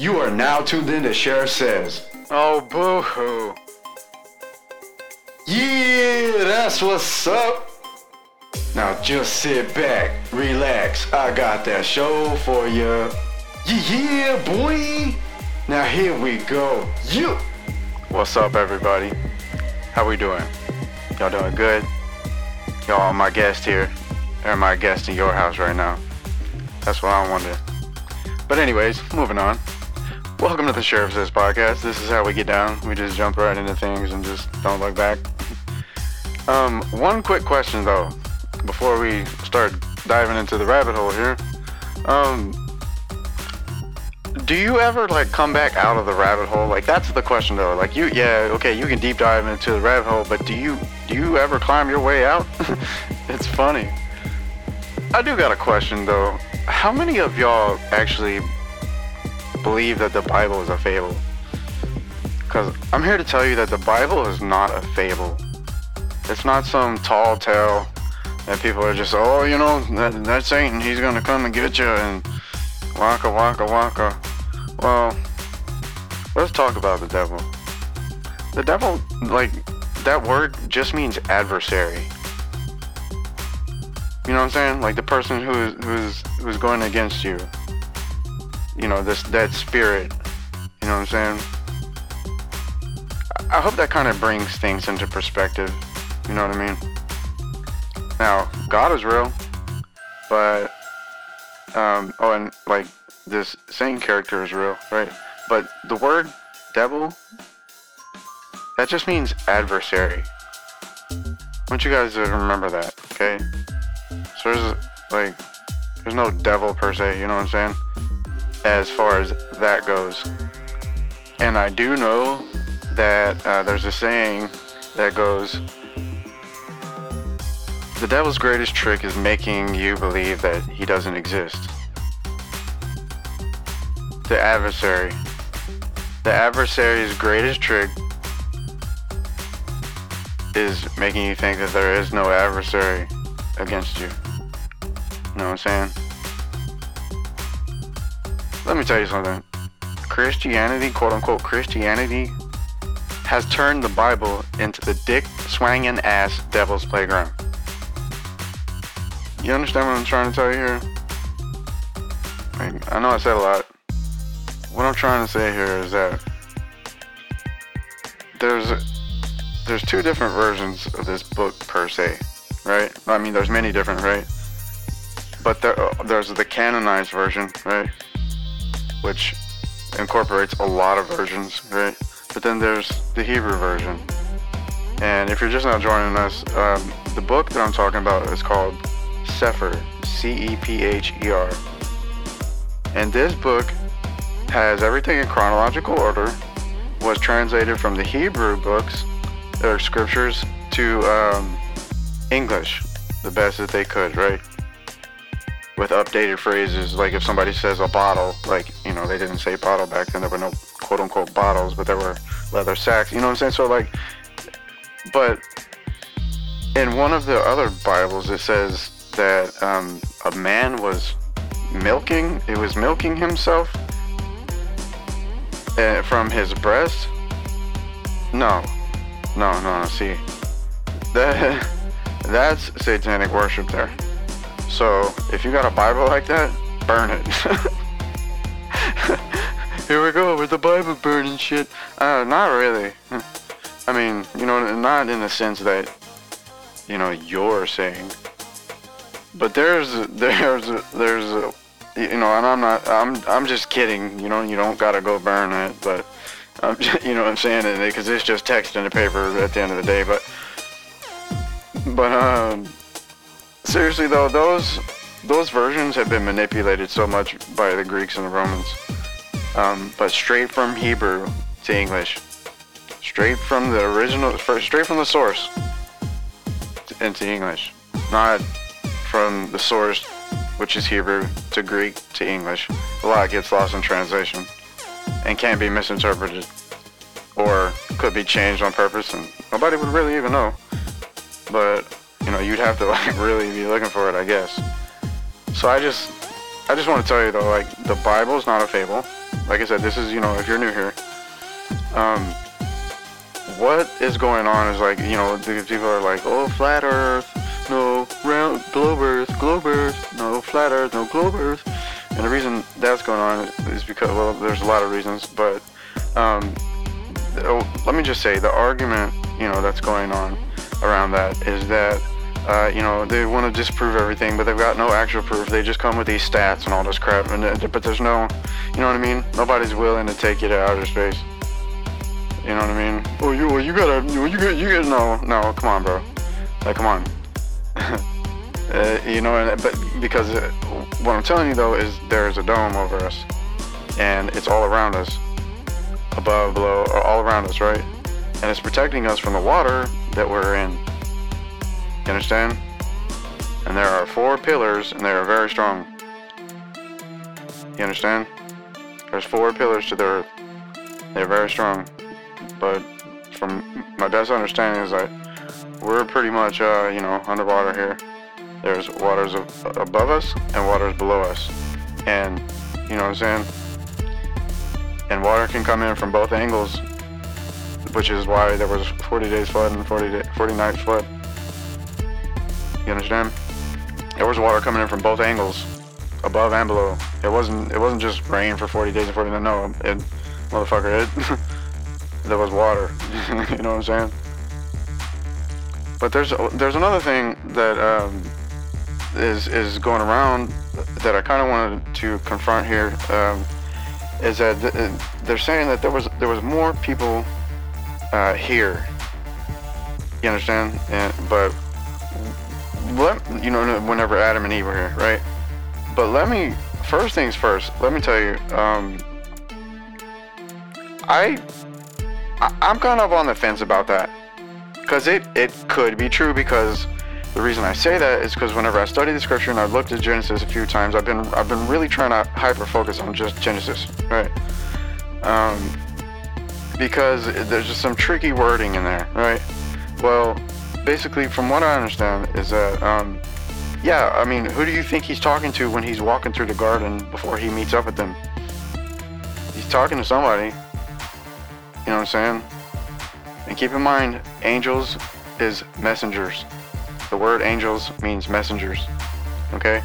You are now tuned in to Sheriff Says. Oh, boo hoo. Yeah, that's what's up. Now just sit back, relax. I got that show for you. Yeah, boy. Now here we go. You. What's up, everybody? How we doing? Y'all doing good? Y'all my guest here. Or my guest in your house right now. That's what I wonder. But anyways, moving on. Welcome to the Sheriff Says podcast. This is how we get down. We just jump right into things and just don't look back. Um, one quick question though, before we start diving into the rabbit hole here. Um, do you ever like come back out of the rabbit hole? Like that's the question though. Like you, yeah, okay, you can deep dive into the rabbit hole, but do you do you ever climb your way out? it's funny. I do got a question though. How many of y'all actually believe that the Bible is a fable? Because I'm here to tell you that the Bible is not a fable. It's not some tall tale that people are just, oh, you know, that, that's Satan. He's going to come and get you and waka waka waka. Well, let's talk about the devil. The devil, like, that word just means adversary. You know what I'm saying? Like the person who is who's who's going against you. You know, this that spirit. You know what I'm saying? I hope that kind of brings things into perspective. You know what I mean? Now, God is real, but um, oh, and like this Satan character is real, right? But the word devil, that just means adversary. I want you guys to remember that, okay? So there's like, there's no devil per se, you know what I'm saying? As far as that goes. And I do know that uh, there's a saying that goes, the devil's greatest trick is making you believe that he doesn't exist. The adversary. The adversary's greatest trick is making you think that there is no adversary against you. You know what I'm saying? Let me tell you something. Christianity, quote unquote Christianity, has turned the Bible into the dick swanging ass devil's playground. You understand what I'm trying to tell you here? I know I said a lot. What I'm trying to say here is that there's there's two different versions of this book per se, right? I mean, there's many different, right? But there, there's the canonized version, right? Which incorporates a lot of versions, right? But then there's the Hebrew version. And if you're just now joining us, um, the book that I'm talking about is called Cepher, C-E-P-H-E-R. And this book has everything in chronological order, was translated from the Hebrew books, or scriptures, to um, English, the best that they could, right? With updated phrases, like if somebody says a bottle, like, you know, they didn't say bottle back then, there were no quote unquote bottles, but there were leather sacks, you know what I'm saying? So, like, but in one of the other Bibles, it says that um, a man was milking, it was milking himself uh, from his breast. No, no, no, no. See, that that's satanic worship there. So if you got a Bible like that, burn it. Here we go with the Bible burning shit. Uh, not really. I mean, you know, not in the sense that you know you're saying, but there's there's there's you know, and I'm not I'm I'm just kidding. You know, you don't gotta go burn it, but I'm just, you know what I'm saying because it's just text in the paper at the end of the day. But but um, seriously though, those those versions have been manipulated so much by the Greeks and the Romans. Um, but straight from Hebrew to English, straight from the original, straight from the source into English, not from the source, which is Hebrew, to Greek to English. A lot gets lost in translation and can be misinterpreted or could be changed on purpose and nobody would really even know. But, you know, you'd have to like really be looking for it, I guess. So I just I just want to tell you though, like the Bible is not a fable. like I said, this is you know if you're new here, um, what is going on is like you know people are like, oh, flat Earth, no round globe Earth, globe Earth, no flat Earth, no globe Earth, and the reason that's going on is because well, there's a lot of reasons, but um, oh, let me just say the argument you know that's going on around that is that uh, you know, they want to disprove everything, but they've got no actual proof. They just come with these stats and all this crap, and uh, but there's no, you know what I mean? Nobody's willing to take you to outer space. You know what I mean? Oh, you, you gotta, you get, you get, no, no, come on, bro. Like, come on. uh, you know, but because uh, what I'm telling you though is there's a dome over us, and it's all around us, above, below, all around us, right? And it's protecting us from the water that we're in. You understand? And there are four pillars, and they are very strong. You understand? There's four pillars to the earth. They're very strong. But from my best understanding is that we're pretty much, uh, you know, underwater here. There's waters above us and waters below us. And, you know what I'm saying? And water can come in from both angles, which is why there was 40 days flood and 40, day, 40 nights flood. You understand? There was water coming in from both angles, above and below. It wasn't. It wasn't just rain for 40 days and 40 nights. No, it, motherfucker, it. there was water. you know what I'm saying? But there's there's another thing that um, is is going around that I kind of wanted to confront here. Um, is that th- uh, they're saying that there was there was more people uh, here. You understand? And but let you know whenever Adam and Eve were here, right? But let me first things first. Let me tell you, um, I, I I'm kind of on the fence about that because it it could be true because the reason I say that is because whenever I study the scripture and I've looked at Genesis a few times, I've been I've been really trying to hyper focus on just Genesis, right? Um, because there's just some tricky wording in there, right? Well, basically, from what I understand, is that, um, yeah, I mean, who do you think he's talking to when he's walking through the garden before he meets up with them? He's talking to somebody. You know what I'm saying? And keep in mind, angels is messengers. The word angels means messengers. Okay?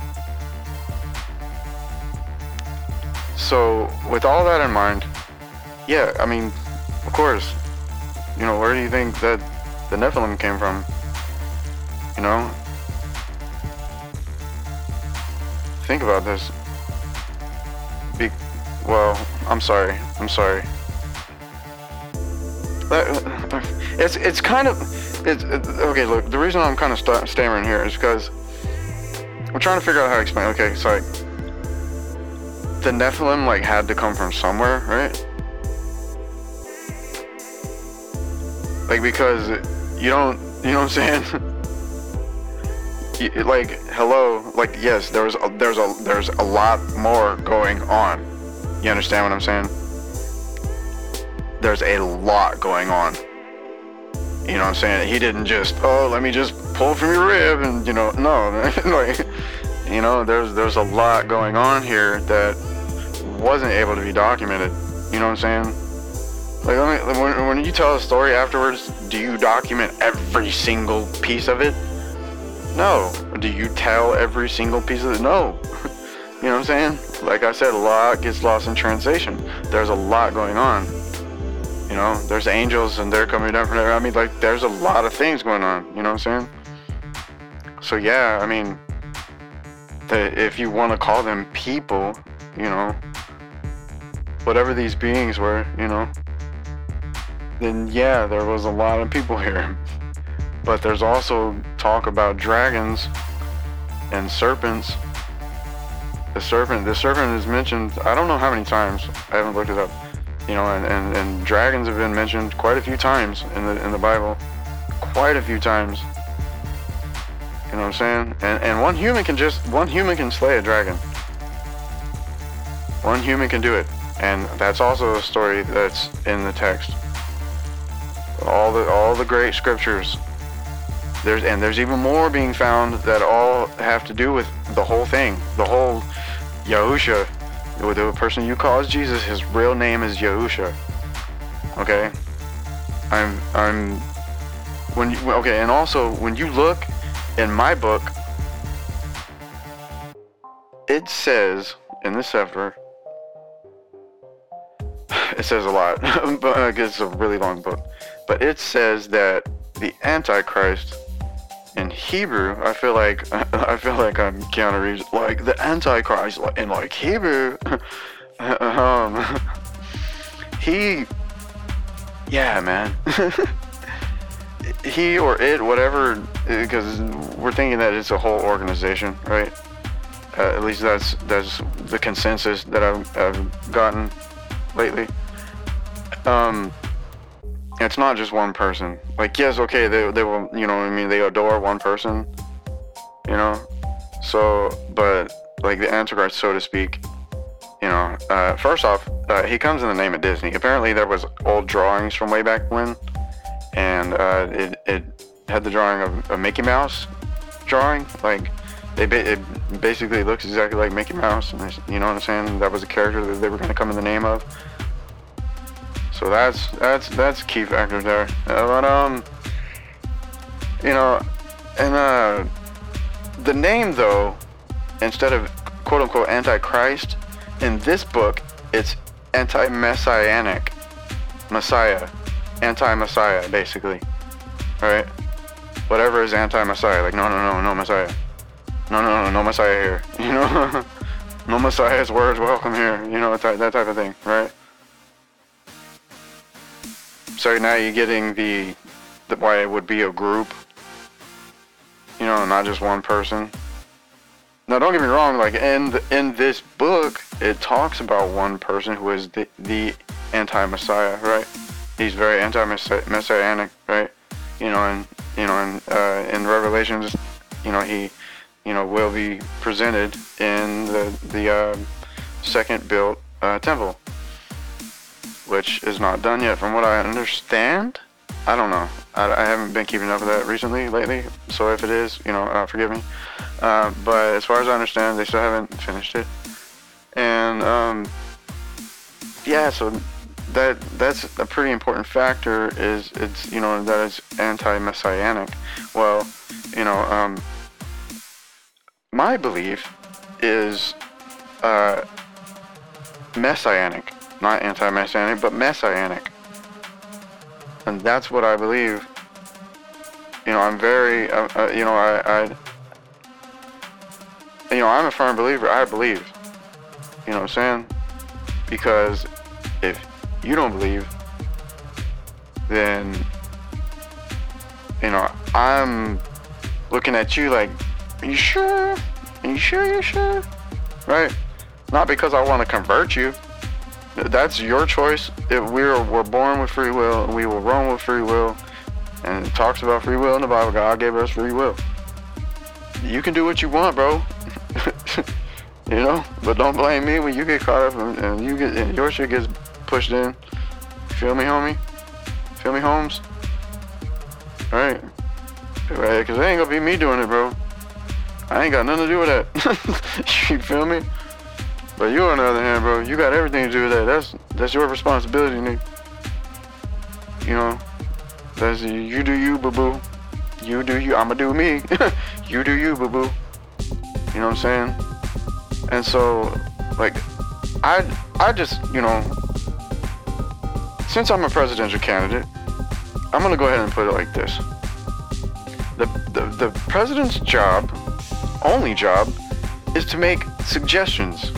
So, with all that in mind, yeah, I mean, of course, you know, where do you think that the Nephilim came from? You know? Think about this. Be well, I'm sorry. I'm sorry. Uh, uh, it's it's kind of it's it, okay. Look, the reason I'm kind of st- stammering here is because I'm trying to figure out how to explain. Okay, sorry. The Nephilim like had to come from somewhere, right? Like because you don't, you know what I'm saying? like hello like yes there's a, there's a there's a lot more going on. You understand what i'm saying? There's a lot going on. You know what i'm saying? He didn't just oh let me just pull from your rib and you know no like you know there's there's a lot going on here that wasn't able to be documented. You know what i'm saying like when, when you tell a story afterwards do you document every single piece of it no. Do you tell every single piece of it? No. you know what I'm saying? Like I said, a lot gets lost in translation. There's a lot going on. You know, there's angels and they're coming down from there. I mean, like, there's a lot of things going on. You know what I'm saying? So yeah, I mean, the, if you want to call them people, you know, whatever these beings were, you know, then yeah, there was a lot of people here. But there's also talk about dragons and serpents. The serpent, the serpent is mentioned. I don't know how many times. I haven't looked it up. You know, and, and, and dragons have been mentioned quite a few times in the in the Bible. Quite a few times. You know what I'm saying? And and one human can just one human can slay a dragon. One human can do it. And that's also a story that's in the text. All the all the great scriptures there's and there's even more being found that all have to do with the whole thing, the whole Yahusha, the person you call is Jesus, his real name is Yahusha. Okay? I'm I'm when you okay, and also when you look in my book, it says in the Cepher, it says a lot, but it's a really long book. But it says that the Antichrist in Hebrew, I feel like I feel like I'm Keanu like the Antichrist in like Hebrew. um, he, yeah, man. he or it, whatever, because we're thinking that it's a whole organization, right? Uh, at least that's that's the consensus that I've, I've gotten lately. Um, it's not just one person. Like, yes, okay, they, they will, you know, I mean, they adore one person, you know. So, but like the Antichrist, so to speak, you know. Uh, first off, uh, he comes in the name of Disney. Apparently, there was old drawings from way back when, and uh, it it had the drawing of a Mickey Mouse drawing, like. It, it basically looks exactly like Mickey Mouse, and you know what I'm saying? That was a character that they were going to come in the name of. So that's that's that's key factor there. Uh, but um, you know, and uh, the name though, instead of quote unquote antichrist, in this book it's anti-messianic, Messiah, anti-Messiah basically, right? Whatever is anti-Messiah, like no no no no Messiah, no no no no Messiah here, you know, no Messiah's words welcome here, you know that that type of thing, right? So now you're getting the, the why it would be a group. You know, not just one person. Now, don't get me wrong. Like in in this book, it talks about one person who is the the anti-messiah, right? He's very anti-messianic, right? You know, and you know, and uh, in Revelations, you know, he, you know, will be presented in the the uh, second built uh, temple which is not done yet from what I understand. I don't know. I, I haven't been keeping up with that recently, lately. So if it is, you know, uh, forgive me. Uh, but as far as I understand, they still haven't finished it. And um, yeah, so that that's a pretty important factor. Is it's you know that it's anti-messianic. Well, you know, um, my belief is uh, messianic not anti-messianic, but messianic. And that's what I believe. You know, I'm very, uh, uh, you know, I, I, you know, I'm a firm believer. I believe. You know what I'm saying? Because if you don't believe, then, you know, I'm looking at you like, are you sure? Are you sure you're sure? Right? Not because I want to convert you. That's your choice. If we're we're born with free will, and we will roam with free will, and it talks about free will in the Bible. God gave us free will. You can do what you want, bro. you know, but don't blame me when you get caught up and, and you get and your shit gets pushed in. Feel me, homie? Feel me, Holmes? All right, right? Cause it ain't gonna be me doing it, bro. I ain't got nothing to do with that. you feel me? But you, on the other hand, bro, you got everything to do with that. That's that's your responsibility, Nick. You know, that's you do you, boo boo. You do you. I'ma do me. you do you, boo boo. You know what I'm saying? And so, like, I I just you know, since I'm a presidential candidate, I'm gonna go ahead and put it like this. The the, the president's job, only job, is to make suggestions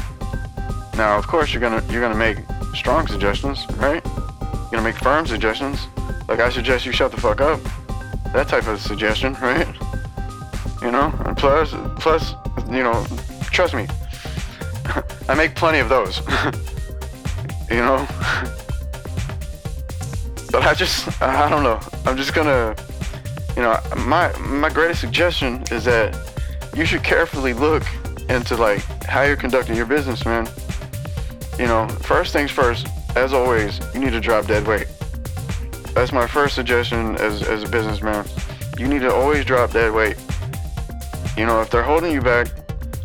now, of course, you're gonna you're gonna make strong suggestions, right? You're gonna make firm suggestions. Like I suggest you shut the fuck up. That type of suggestion, right? You know, and plus, plus, you know, trust me, I make plenty of those. you know, but I just, I don't know. I'm just gonna, you know, my my greatest suggestion is that you should carefully look into like how you're conducting your business, man you know, first things first, as always, you need to drop dead weight. That's my first suggestion as, as a businessman. You need to always drop dead weight. You know, if they're holding you back,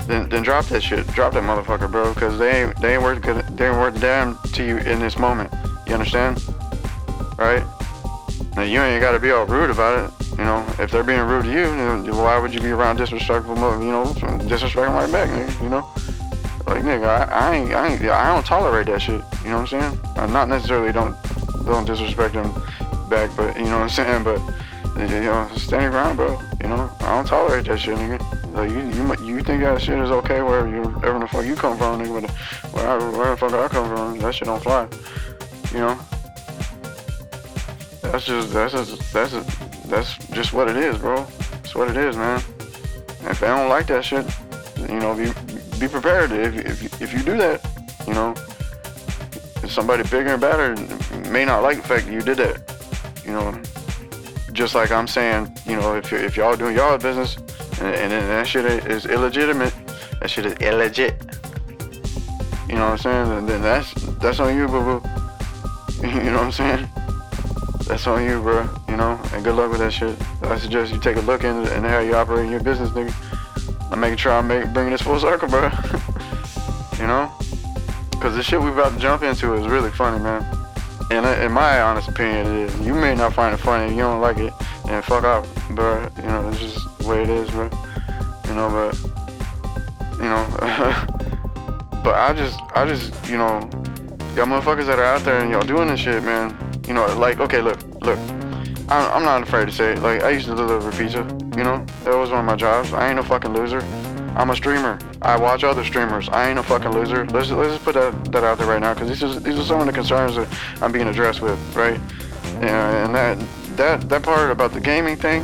then then drop that shit. Drop that motherfucker, bro, because they ain't they ain't worth good. They ain't worth damn to you in this moment. You understand? Right? Now you ain't got to be all rude about it. You know, if they're being rude to you, then why would you be around disrespectful? You know, disrespecting right back. You know, like nigga, I, I ain't, I ain't, I don't tolerate that shit. You know what I'm saying? I'm not necessarily don't don't disrespect them back, but you know what I'm saying. But you know, stand your ground, bro. You know, I don't tolerate that shit, nigga. Like you, you, you think that shit is okay wherever you, wherever the fuck you come from, nigga. But wherever, where the fuck I come from, that shit don't fly. You know. That's just, that's just, that's that's just what it is, bro. It's what it is, man. if they don't like that shit, you know, be, be prepared. If, if, if you do that, you know, somebody bigger and better may not like the fact that you did that. You know, just like I'm saying, you know, if if y'all doing y'all business and, and then that shit is illegitimate, that shit is illegit. You know what I'm saying? And then that's that's on you, boo boo. You know what I'm saying? That's on you, bro. You know, and good luck with that shit. I suggest you take a look into and how you operate in your business, nigga. I'm making sure I'm make, bringing this full circle, bro. you know, because the shit we about to jump into is really funny, man. And in my honest opinion, it is. You may not find it funny, you don't like it, and fuck off, bro. You know, it's just the way it is, bro. You know, but you know, but I just, I just, you know, y'all motherfuckers that are out there and y'all doing this shit, man. You know, like, okay, look, look. I'm not afraid to say it. Like, I used to deliver pizza. You know, that was one of my jobs. I ain't no fucking loser. I'm a streamer. I watch other streamers. I ain't a fucking loser. Let's let's just put that, that out there right now, because these are these are some of the concerns that I'm being addressed with, right? And, and that that that part about the gaming thing,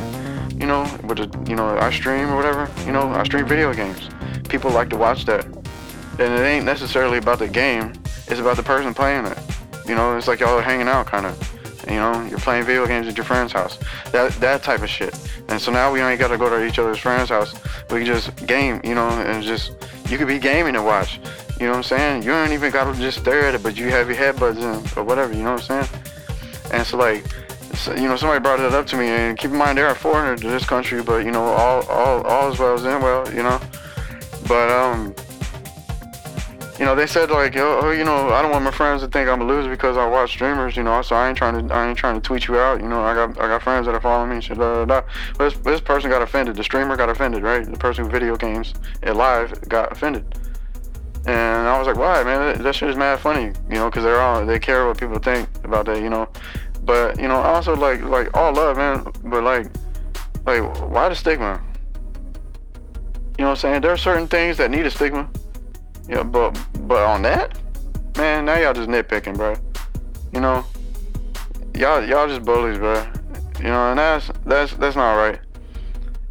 you know, with you know I stream or whatever, you know, I stream video games. People like to watch that, and it ain't necessarily about the game. It's about the person playing it. You know, it's like y'all are hanging out, kind of. You know, you're playing video games at your friend's house. That that type of shit. And so now we ain't got to go to each other's friends' house. We can just game, you know, and just you could be gaming and watch. You know what I'm saying? You don't even got to just stare at it, but you have your headbuds in or whatever. You know what I'm saying? And so like, so, you know, somebody brought it up to me, and keep in mind they're a foreigner to this country, but you know, all all all as well as in well, you know. But um you know, they said like, oh, you know, I don't want my friends to think I'm a loser because I watch streamers, you know. So I ain't trying to, I ain't trying to tweet you out, you know. I got, I got friends that are following me shit. Blah, blah. But this, this person got offended. The streamer got offended, right? The person who video games it live got offended. And I was like, why, man? That, that shit is mad funny, you know, because they're all, they care what people think about that, you know. But you know, I also like, like all love, man. But like, like, why the stigma? You know what I'm saying? There are certain things that need a stigma. Yeah, but but on that, man, now y'all just nitpicking, bro. You know, y'all y'all just bullies, bro. You know, and that's that's that's not right.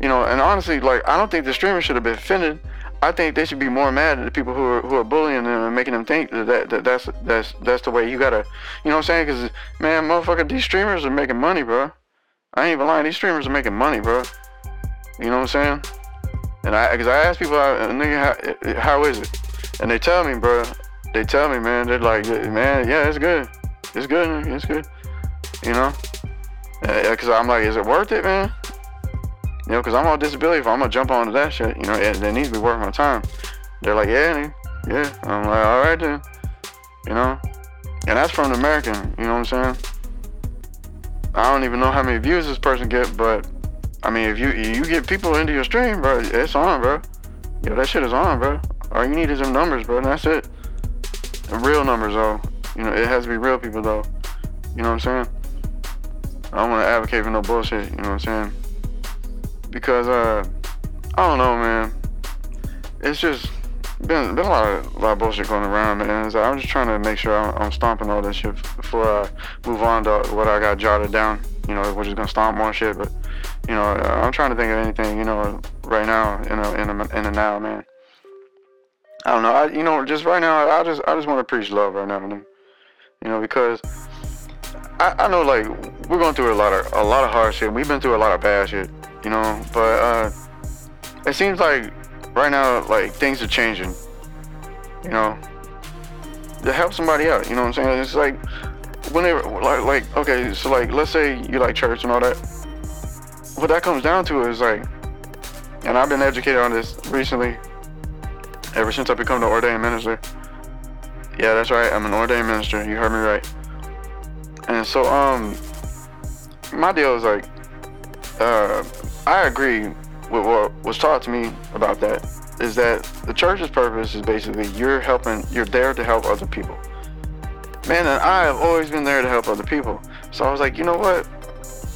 You know, and honestly, like I don't think the streamer should have been offended. I think they should be more mad at the people who are who are bullying them and making them think that, that, that that's that's that's the way you gotta. You know what I'm saying? Because man, motherfucker, these streamers are making money, bro. I ain't even lying. These streamers are making money, bro. You know what I'm saying? And I, because I ask people, uh, nigga, how, how is it? And they tell me, bro. They tell me, man. They're like, man, yeah, it's good. It's good. It's good. You know? Because I'm like, is it worth it, man? You know, because I'm on disability. If I'm gonna jump onto that shit, you know, it, it needs to be worth my time. They're like, yeah, yeah. I'm like, all right then. You know? And that's from an American. You know what I'm saying? I don't even know how many views this person get, but I mean, if you you get people into your stream, bro, it's on, bro. Yo, that shit is on, bro. All you need is some numbers, bro. And that's it. And real numbers, though. You know, it has to be real people, though. You know what I'm saying? I don't want to advocate for no bullshit. You know what I'm saying? Because uh, I don't know, man. It's just been been a lot of a lot of bullshit going around, man. I'm just trying to make sure I'm, I'm stomping all this shit before I move on to what I got jotted down. You know, we're just gonna stomp more shit, but you know, I'm trying to think of anything, you know, right now in a, in a, in the now, man. I don't know. I, you know, just right now, I just, I just want to preach love right now, man. You know, because I, I know, like, we're going through a lot of, a lot of hard shit. We've been through a lot of bad shit, you know. But uh, it seems like right now, like, things are changing. You know, to help somebody out. You know what I'm saying? It's like whenever, like, like, okay, so like, let's say you like church and all that. What that comes down to is like, and I've been educated on this recently Ever since I become the ordained minister. Yeah, that's right. I'm an ordained minister. You heard me right. And so, um, my deal is like, uh, I agree with what was taught to me about that. Is that the church's purpose is basically you're helping, you're there to help other people. Man, and I have always been there to help other people. So I was like, you know what?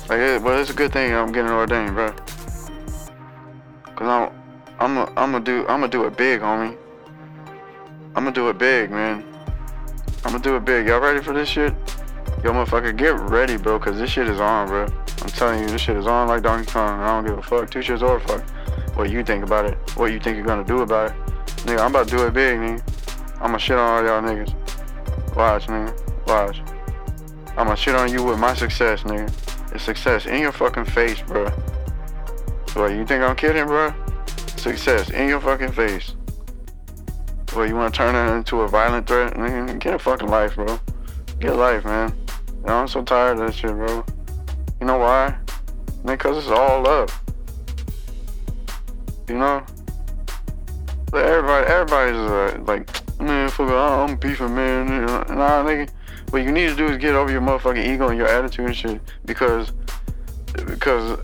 Like, well, it's a good thing I'm getting ordained, bro. Cause I'm, I'm, a, I'm gonna do, I'm gonna do it big, homie. I'm gonna do it big, man. I'm gonna do it big. Y'all ready for this shit? Yo, motherfucker, get ready, bro, cause this shit is on, bro. I'm telling you, this shit is on like Donkey Kong. I don't give a fuck. Two shits or a fuck. What you think about it? What you think you're gonna do about it? Nigga, I'm about to do it big, nigga. I'ma shit on all y'all niggas. Watch, nigga. Watch. I'ma shit on you with my success, nigga. It's success in your fucking face, bro. What, you think I'm kidding, bro? Success in your fucking face. What, you wanna turn it into a violent threat? Nigga, get a fucking life, bro. Get life, man. You know, I'm so tired of this shit, bro. You know why? Because it's all love. You know? Like everybody, everybody's uh, like, man, fuck, I'm beefing, man. Nah, nigga. What you need to do is get over your motherfucking ego and your attitude and shit. Because, because,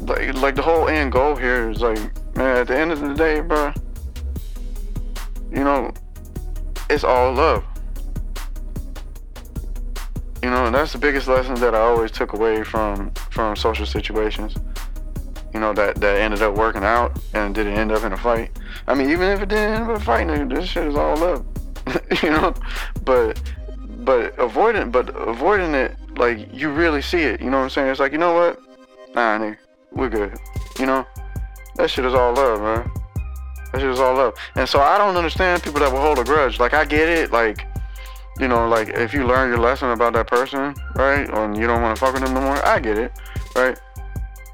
like, like the whole end goal here is like, man, at the end of the day, bro, you know, it's all love. You know, and that's the biggest lesson that I always took away from from social situations. You know, that that ended up working out and didn't end up in a fight. I mean, even if it didn't end up in a fight, nigga, this shit is all love. you know, but but avoiding but avoiding it like you really see it. You know what I'm saying? It's like you know what? Nah, nigga, we're good. You know, that shit is all love, man. That shit is all love. And so I don't understand people that will hold a grudge. Like I get it, like you know, like if you learn your lesson about that person, right, and you don't want to fuck with them no more, I get it, right?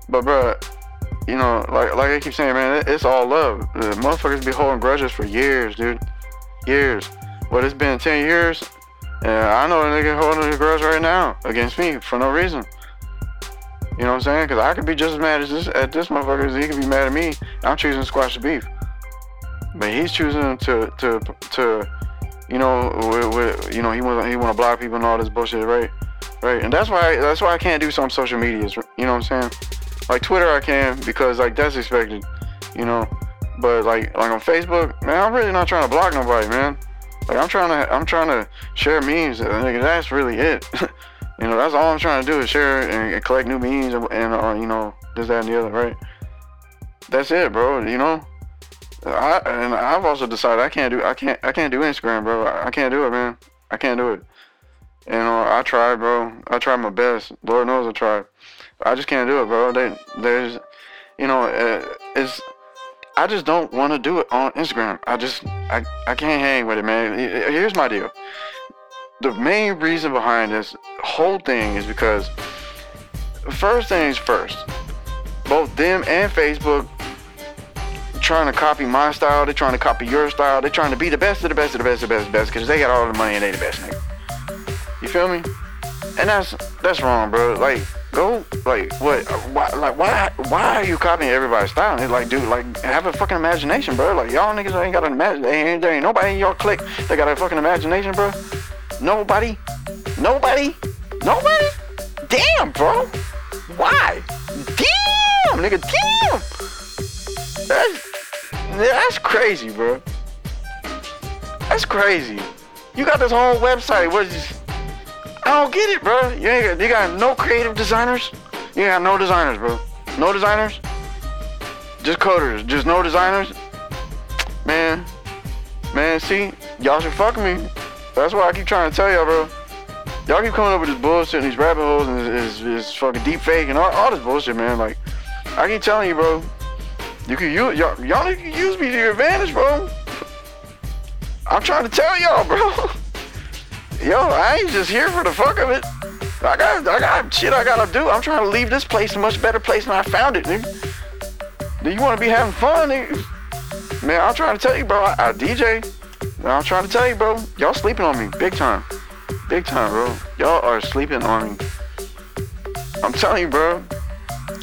But bro, you know, like like I keep saying, man, it's all love. The motherfuckers be holding grudges for years, dude, years. What it's been ten years, and I know a nigga holding a grudge right now against me for no reason. You know what I'm saying? Because I could be just as mad as this at this motherfucker as he could be mad at me. I'm choosing to squash the beef, but he's choosing to to to you know, with, with, you know, he want he want to block people and all this bullshit, right? Right, and that's why that's why I can't do some social medias. You know what I'm saying? Like Twitter, I can because like that's expected, you know. But like like on Facebook, man, I'm really not trying to block nobody, man. Like I'm trying to I'm trying to share memes. That's really it. you know, that's all I'm trying to do is share and, and collect new memes and, and uh, you know this that and the other, right? That's it, bro. You know. I and I've also decided I can't do I can't I can't do Instagram, bro. I, can't do it, man. I can't do it. You know, I tried, bro. I tried my best. Lord knows I tried. I just can't do it, bro. They, there's, you know, uh, it's. I just don't want to do it on Instagram. I just, I, I can't hang with it, man. Here's my deal. The main reason behind this whole thing is because, first things first, both them and Facebook trying to copy my style. They're trying to copy your style. They're trying to be the best of the best of the best of the best of the best because they got all the money and they the best nigga. You feel me? And that's that's wrong, bro. Like, go like what? Why, like why? Why are you copying everybody's style? It's like, dude, like have a fucking imagination, bro. Like y'all niggas ain't got an imagination. There ain't, nobody in your clique that got a fucking imagination, bro. Nobody. Nobody. Nobody. Damn, bro. Why? Damn, nigga. Damn. That's that's crazy, bro. That's crazy. You got this whole website. What is this? I don't get it, bro. You ain't got, you got no creative designers. You got no designers, bro. No designers. Just coders. Just no designers. Man, man. See, y'all should fuck me. That's why I keep trying to tell y'all, bro. Y'all keep coming up with this bullshit and these rabbit holes and this, this, this fucking deep fake and all, all this bullshit, man. Like, I keep telling you, bro. You can use y'all, y'all can use me to your advantage, bro. I'm trying to tell y'all, bro. Yo, I ain't just here for the fuck of it. I got, I got shit I gotta do. I'm trying to leave this place a much better place than I found it, nigga. Do you want to be having fun, nigga? Man, I'm trying to tell you, bro. I, I DJ. I'm trying to tell you, bro. Y'all sleeping on me, big time, big time, bro. Y'all are sleeping on me. I'm telling you, bro.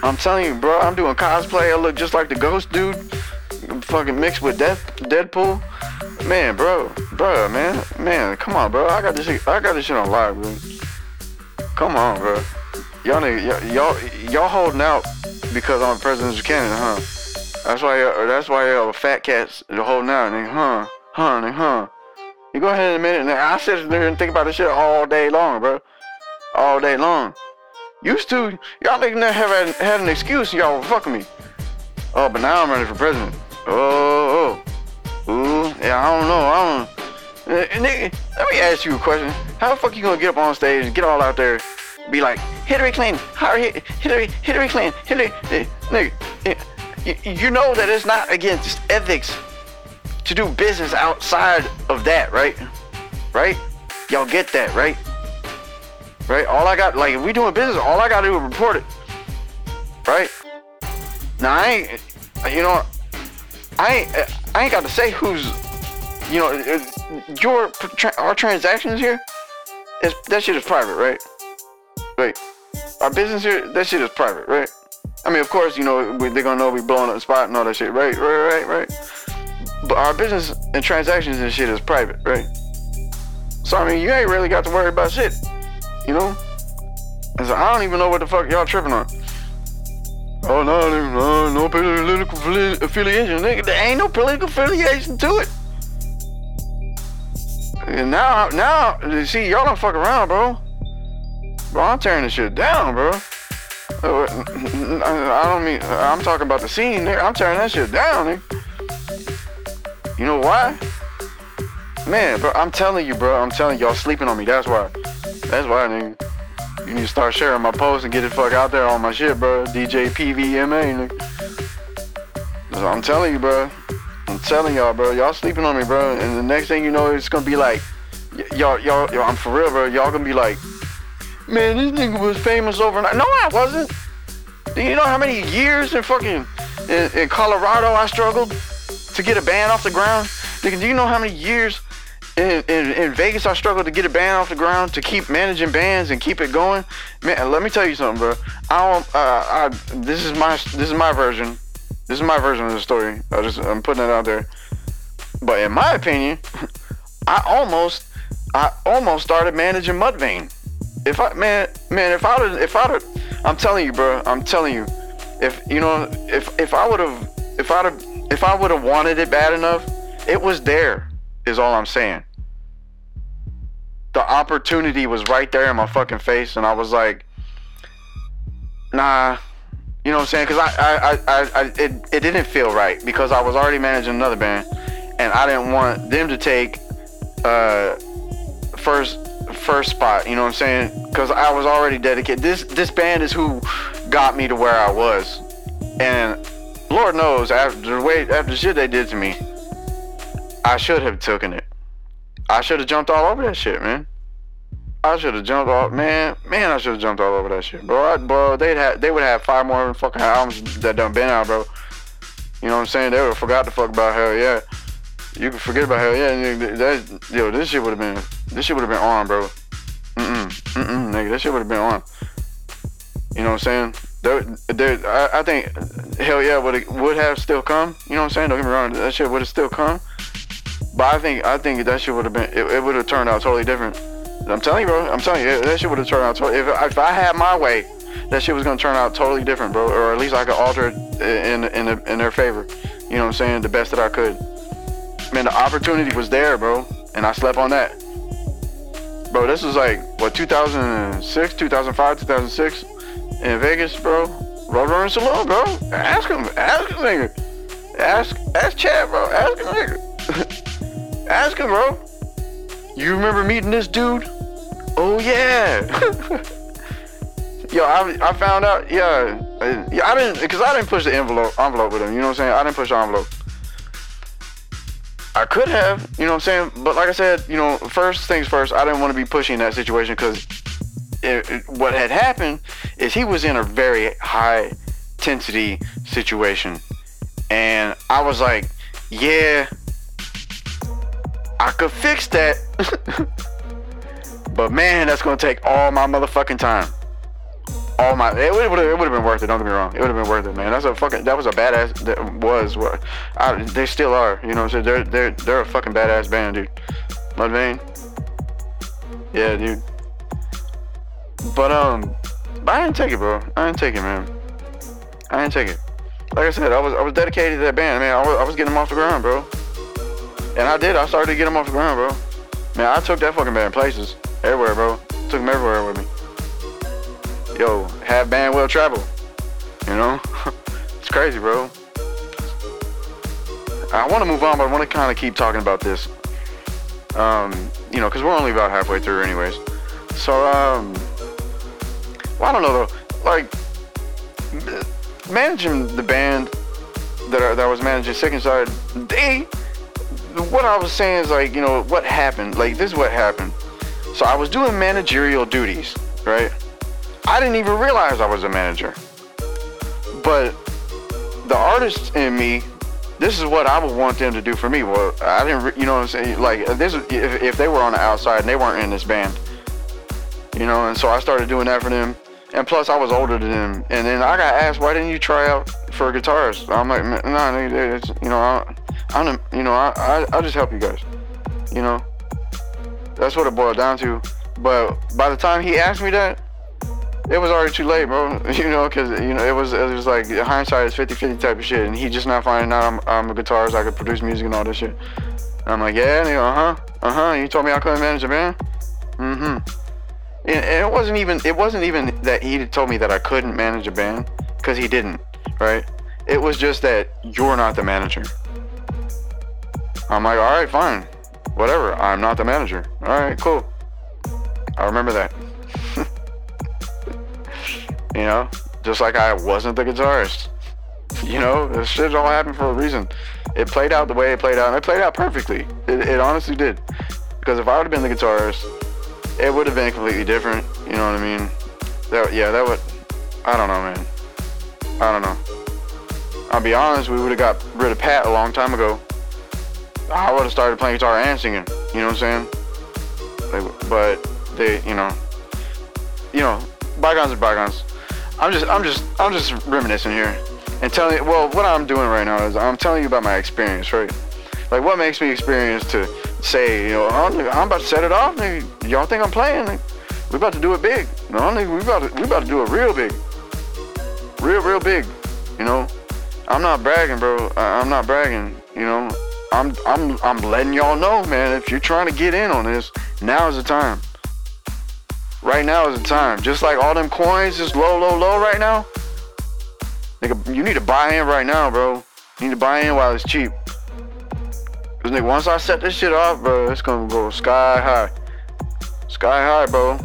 I'm telling you, bro, I'm doing cosplay. I look just like the ghost dude. fucking mixed with Death, Deadpool. Man, bro, bro, man, man, come on, bro. I got this shit, I got this shit on live, bro. Come on, bro. Y'all nigga, y'all, y'all holding out because I'm president of Canada, huh? That's why, that's why y'all fat cats are holding out, nigga, huh? Nigga, huh? You go ahead in a minute, nigga. I sit there and think about this shit all day long, bro. All day long. Used to, y'all niggas never have had, had an excuse, y'all were fucking me. Oh, but now I'm running for president. Oh, oh. Ooh, yeah, I don't know. I don't. Uh, nigga, let me ask you a question. How the fuck you gonna get up on stage and get all out there, be like Hillary Clinton, Hillary, Hillary, Hillary Clinton, Hillary, uh, nigga? You, you know that it's not against ethics to do business outside of that, right? Right? Y'all get that, right? Right? All I got, like, if we doing business, all I gotta do is report it. Right? Now I ain't, you know, I ain't, I ain't got to say who's, you know, your our transactions here. Is that shit is private, right? Right. Our business here, that shit is private, right? I mean, of course, you know, they're gonna know we blowing up the spot and all that shit, right? Right, right, right. But our business and transactions and shit is private, right? So I mean, you ain't really got to worry about shit, you know. So I don't even know what the fuck y'all tripping on. Oh no, no, no political affiliation. Nigga, there ain't no political affiliation to it. And now, now, see, y'all don't fuck around, bro. Bro, I'm tearing this shit down, bro. Uh, I don't mean, I'm talking about the scene there. I'm tearing that shit down, nigga. You know why? Man, bro, I'm telling you, bro. I'm telling y'all sleeping on me. That's why. That's why, nigga. You need to start sharing my posts and get the fuck out there on my shit, bro. DJ PVMA, nigga. So I'm telling you, bro. I'm telling y'all, bro. Y'all sleeping on me, bro. And the next thing you know, it's gonna be like, y'all, y'all, y'all I'm for real, bro. Y'all gonna be like, man, this nigga was famous overnight. No, I wasn't. Do you know how many years in fucking in, in Colorado I struggled to get a band off the ground? Nigga, do you know how many years in, in, in, Vegas, I struggled to get a band off the ground to keep managing bands and keep it going. Man, let me tell you something, bro. I don't. Uh, I, this is my this is my version. This is my version of the story. I just I'm putting it out there. But in my opinion, I almost I almost started managing Mudvayne. If I man man if I if I I'm telling you, bro. I'm telling you. If you know if if I would have if I'd have if I would have wanted it bad enough, it was there is all I'm saying. The opportunity was right there in my fucking face, and I was like, nah. You know what I'm saying? Because I, I, I, I, it, it didn't feel right because I was already managing another band, and I didn't want them to take uh, first first spot. You know what I'm saying? Because I was already dedicated. This this band is who got me to where I was, and Lord knows after the way after the shit they did to me, I should have taken it. I should have jumped all over that shit, man. I should have jumped off, man. Man, I should have jumped all over that shit, bro. I, bro, they'd have, they would have five more fucking albums that done been out, bro. You know what I'm saying? They would have forgot to fuck about Hellyeah. You can forget about Hellyeah. That, yo, this shit would have been, this shit would have been on, bro. Mm mm mm mm, nigga, this shit would have been on. You know what I'm saying? There, there, I, I think Hellyeah would would have still come. You know what I'm saying? Don't get me wrong, that shit would have still come. But I think I think that shit would have been it, it would have turned out totally different. I'm telling you, bro. I'm telling you, that shit would have turned out totally. If, if I had my way, that shit was gonna turn out totally different, bro. Or at least I could alter it in in in their favor. You know what I'm saying? The best that I could. Man, the opportunity was there, bro, and I slept on that. Bro, this was like what 2006, 2005, 2006 in Vegas, bro. Roadrunner Saloon, bro. Ask him, ask him, nigga. Ask, ask Chad, bro. Ask him, nigga. Ask him, bro. You remember meeting this dude? Oh yeah. Yo, I, I found out. Yeah, yeah. I didn't because I didn't push the envelope envelope with him. You know what I'm saying? I didn't push the envelope. I could have, you know what I'm saying? But like I said, you know, first things first, I didn't want to be pushing that situation because what had happened is he was in a very high intensity situation. And I was like, yeah, I could fix that. but man, that's gonna take all my motherfucking time. all my. It would have. It have been worth it. Don't get me wrong. It would have been worth it, man. That's a fucking. That was a badass. That was what. I, they still are. You know what I'm saying? They're they're they're a fucking badass band, dude. Mudvayne. Yeah, dude. But um, but I didn't take it, bro. I didn't take it, man. I didn't take it. Like I said, I was I was dedicated to that band, man. I was, I was getting them off the ground, bro. And I did. I started to get them off the ground, bro. Man, I took that fucking band places, everywhere, bro. Took them everywhere with me yo, have band well travel. You know? it's crazy, bro. I want to move on, but I want to kind of keep talking about this. Um, you know, because we're only about halfway through, anyways. So, um, well, I don't know though. Like, managing the band that I, that I was managing Sicinside, they, what I was saying is like, you know, what happened? Like, this is what happened. So I was doing managerial duties, right? I didn't even realize I was a manager. But the artist in me, this is what I would want them to do for me. Well, I didn't, you know what I'm saying? Like this, if, if they were on the outside and they weren't in this band, you know, and so I started doing that for them. And plus, I was older than them. And then I got asked, why didn't you try out for a guitarist? I'm like, no, nah, it's, you know, I, I'm, you know, I, I, I just help you guys. You know, that's what it boiled down to. But by the time he asked me that, it was already too late, bro. You know, because you know it was it was like hindsight is 50-50 type of shit, and he just not finding out I'm, I'm a guitarist, I could produce music and all this shit. And I'm like, yeah, uh huh, uh huh. You told me I couldn't manage a band. Mm-hmm. And, it wasn't even it wasn't even that he told me that I couldn't manage a band, because he didn't, right? It was just that you're not the manager. I'm like, all right, fine, whatever. I'm not the manager. All right, cool. I remember that. You know, just like I wasn't the guitarist. You know, this shit all happened for a reason. It played out the way it played out, and it played out perfectly. It, it honestly did. Because if I would have been the guitarist, it would have been completely different. You know what I mean? That, yeah, that would. I don't know, man. I don't know. I'll be honest, we would have got rid of Pat a long time ago. I would have started playing guitar and singing. You know what I'm saying? Like, but they, you know, you know, bygones are bygones. I'm just, I'm just, I'm just reminiscing here and telling you. Well, what I'm doing right now is I'm telling you about my experience, right? Like what makes me experience to say, you know, I'm, about to set it off. Nigga. Y'all think I'm playing? Like, we about to do it big. No, nigga, we about to, we about to do it real big, real, real big. You know, I'm not bragging, bro. I, I'm not bragging. You know, I'm, I'm, I'm letting y'all know, man. If you're trying to get in on this, now is the time. Right now is the time. Just like all them coins is low, low, low right now. Nigga, you need to buy in right now, bro. You need to buy in while it's cheap. Nigga, once I set this shit off, bro, it's gonna go sky high. Sky high, bro.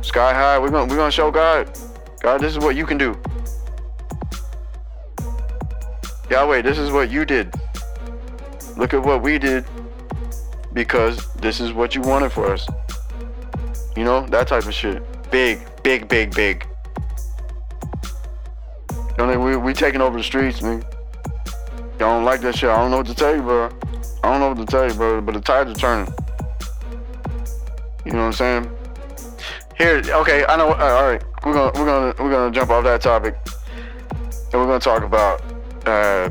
Sky high. We're gonna we're gonna show God. God, this is what you can do. Yahweh, this is what you did. Look at what we did. Because this is what you wanted for us. You know, that type of shit. Big, big, big, big. You know, we we taking over the streets, man. Y'all don't like that shit. I don't know what to tell you, bro. I don't know what to tell you, bro. But the tides are turning. You know what I'm saying? Here, okay. I know. All right, we're gonna we're gonna we're gonna jump off that topic, and we're gonna talk about uh,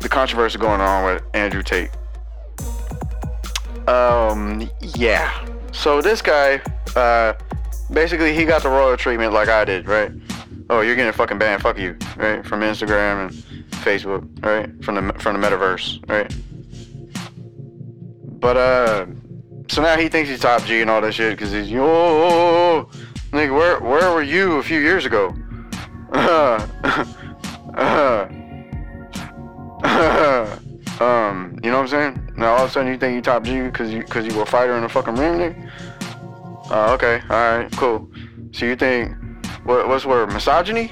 the controversy going on with Andrew Tate. Um, yeah. So this guy uh, basically he got the royal treatment like I did, right? Oh, you're getting fucking banned. Fuck you, right? From Instagram and Facebook, right? From the from the metaverse, right? But uh, so now he thinks he's top G and all that shit because he's yo, nigga, where where were you a few years ago? Uh, uh, um, you know what I'm saying? Now all of a sudden you think you top G because you because you were a fighter in a fucking ring, nigga. Oh, okay. All right. Cool. So you think what, what's word? Misogyny?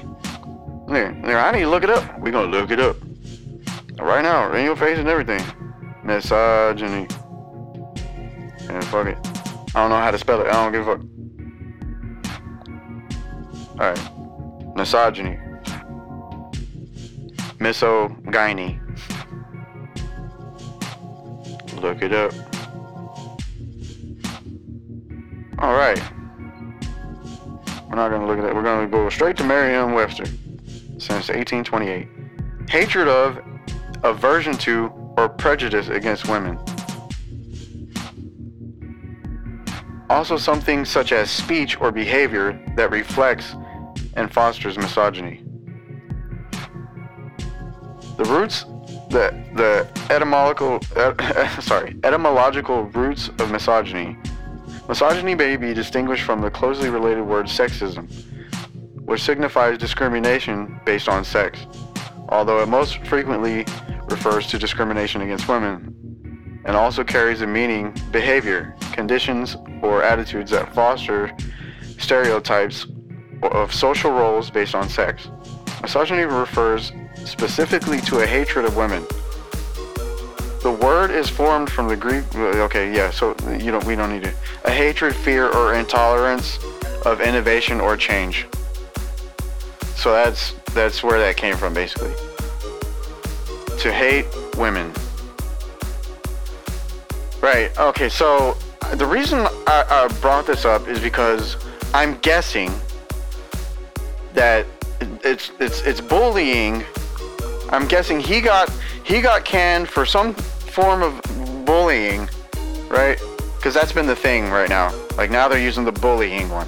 Yeah, yeah. I need to look it up. We're gonna look it up right now, in your face and everything. Misogyny. And fuck it. I don't know how to spell it. I don't give a fuck. All right. Misogyny. Misogyny. Look it up. All right. not gonna look at that. We're gonna go straight to Merriam-Webster since 1828. Hatred of, aversion to, or prejudice against women. Also, something such as speech or behavior that reflects and fosters misogyny. The roots, the the etymological, uh, sorry, etymological roots of misogyny. Misogyny may be distinguished from the closely related word sexism, which signifies discrimination based on sex, although it most frequently refers to discrimination against women, and also carries the meaning behavior, conditions, or attitudes that foster stereotypes of social roles based on sex. Misogyny refers specifically to a hatred of women. The word is formed from the Greek. Uh, okay, yeah. So you don't. We don't need to. A hatred, fear, or intolerance of innovation or change. So that's that's where that came from, basically. To hate women. Right. Okay. So the reason I, I brought this up is because I'm guessing that it's it's it's bullying. I'm guessing he got he got canned for some form of bullying, right? Because that's been the thing right now. Like now they're using the bullying one.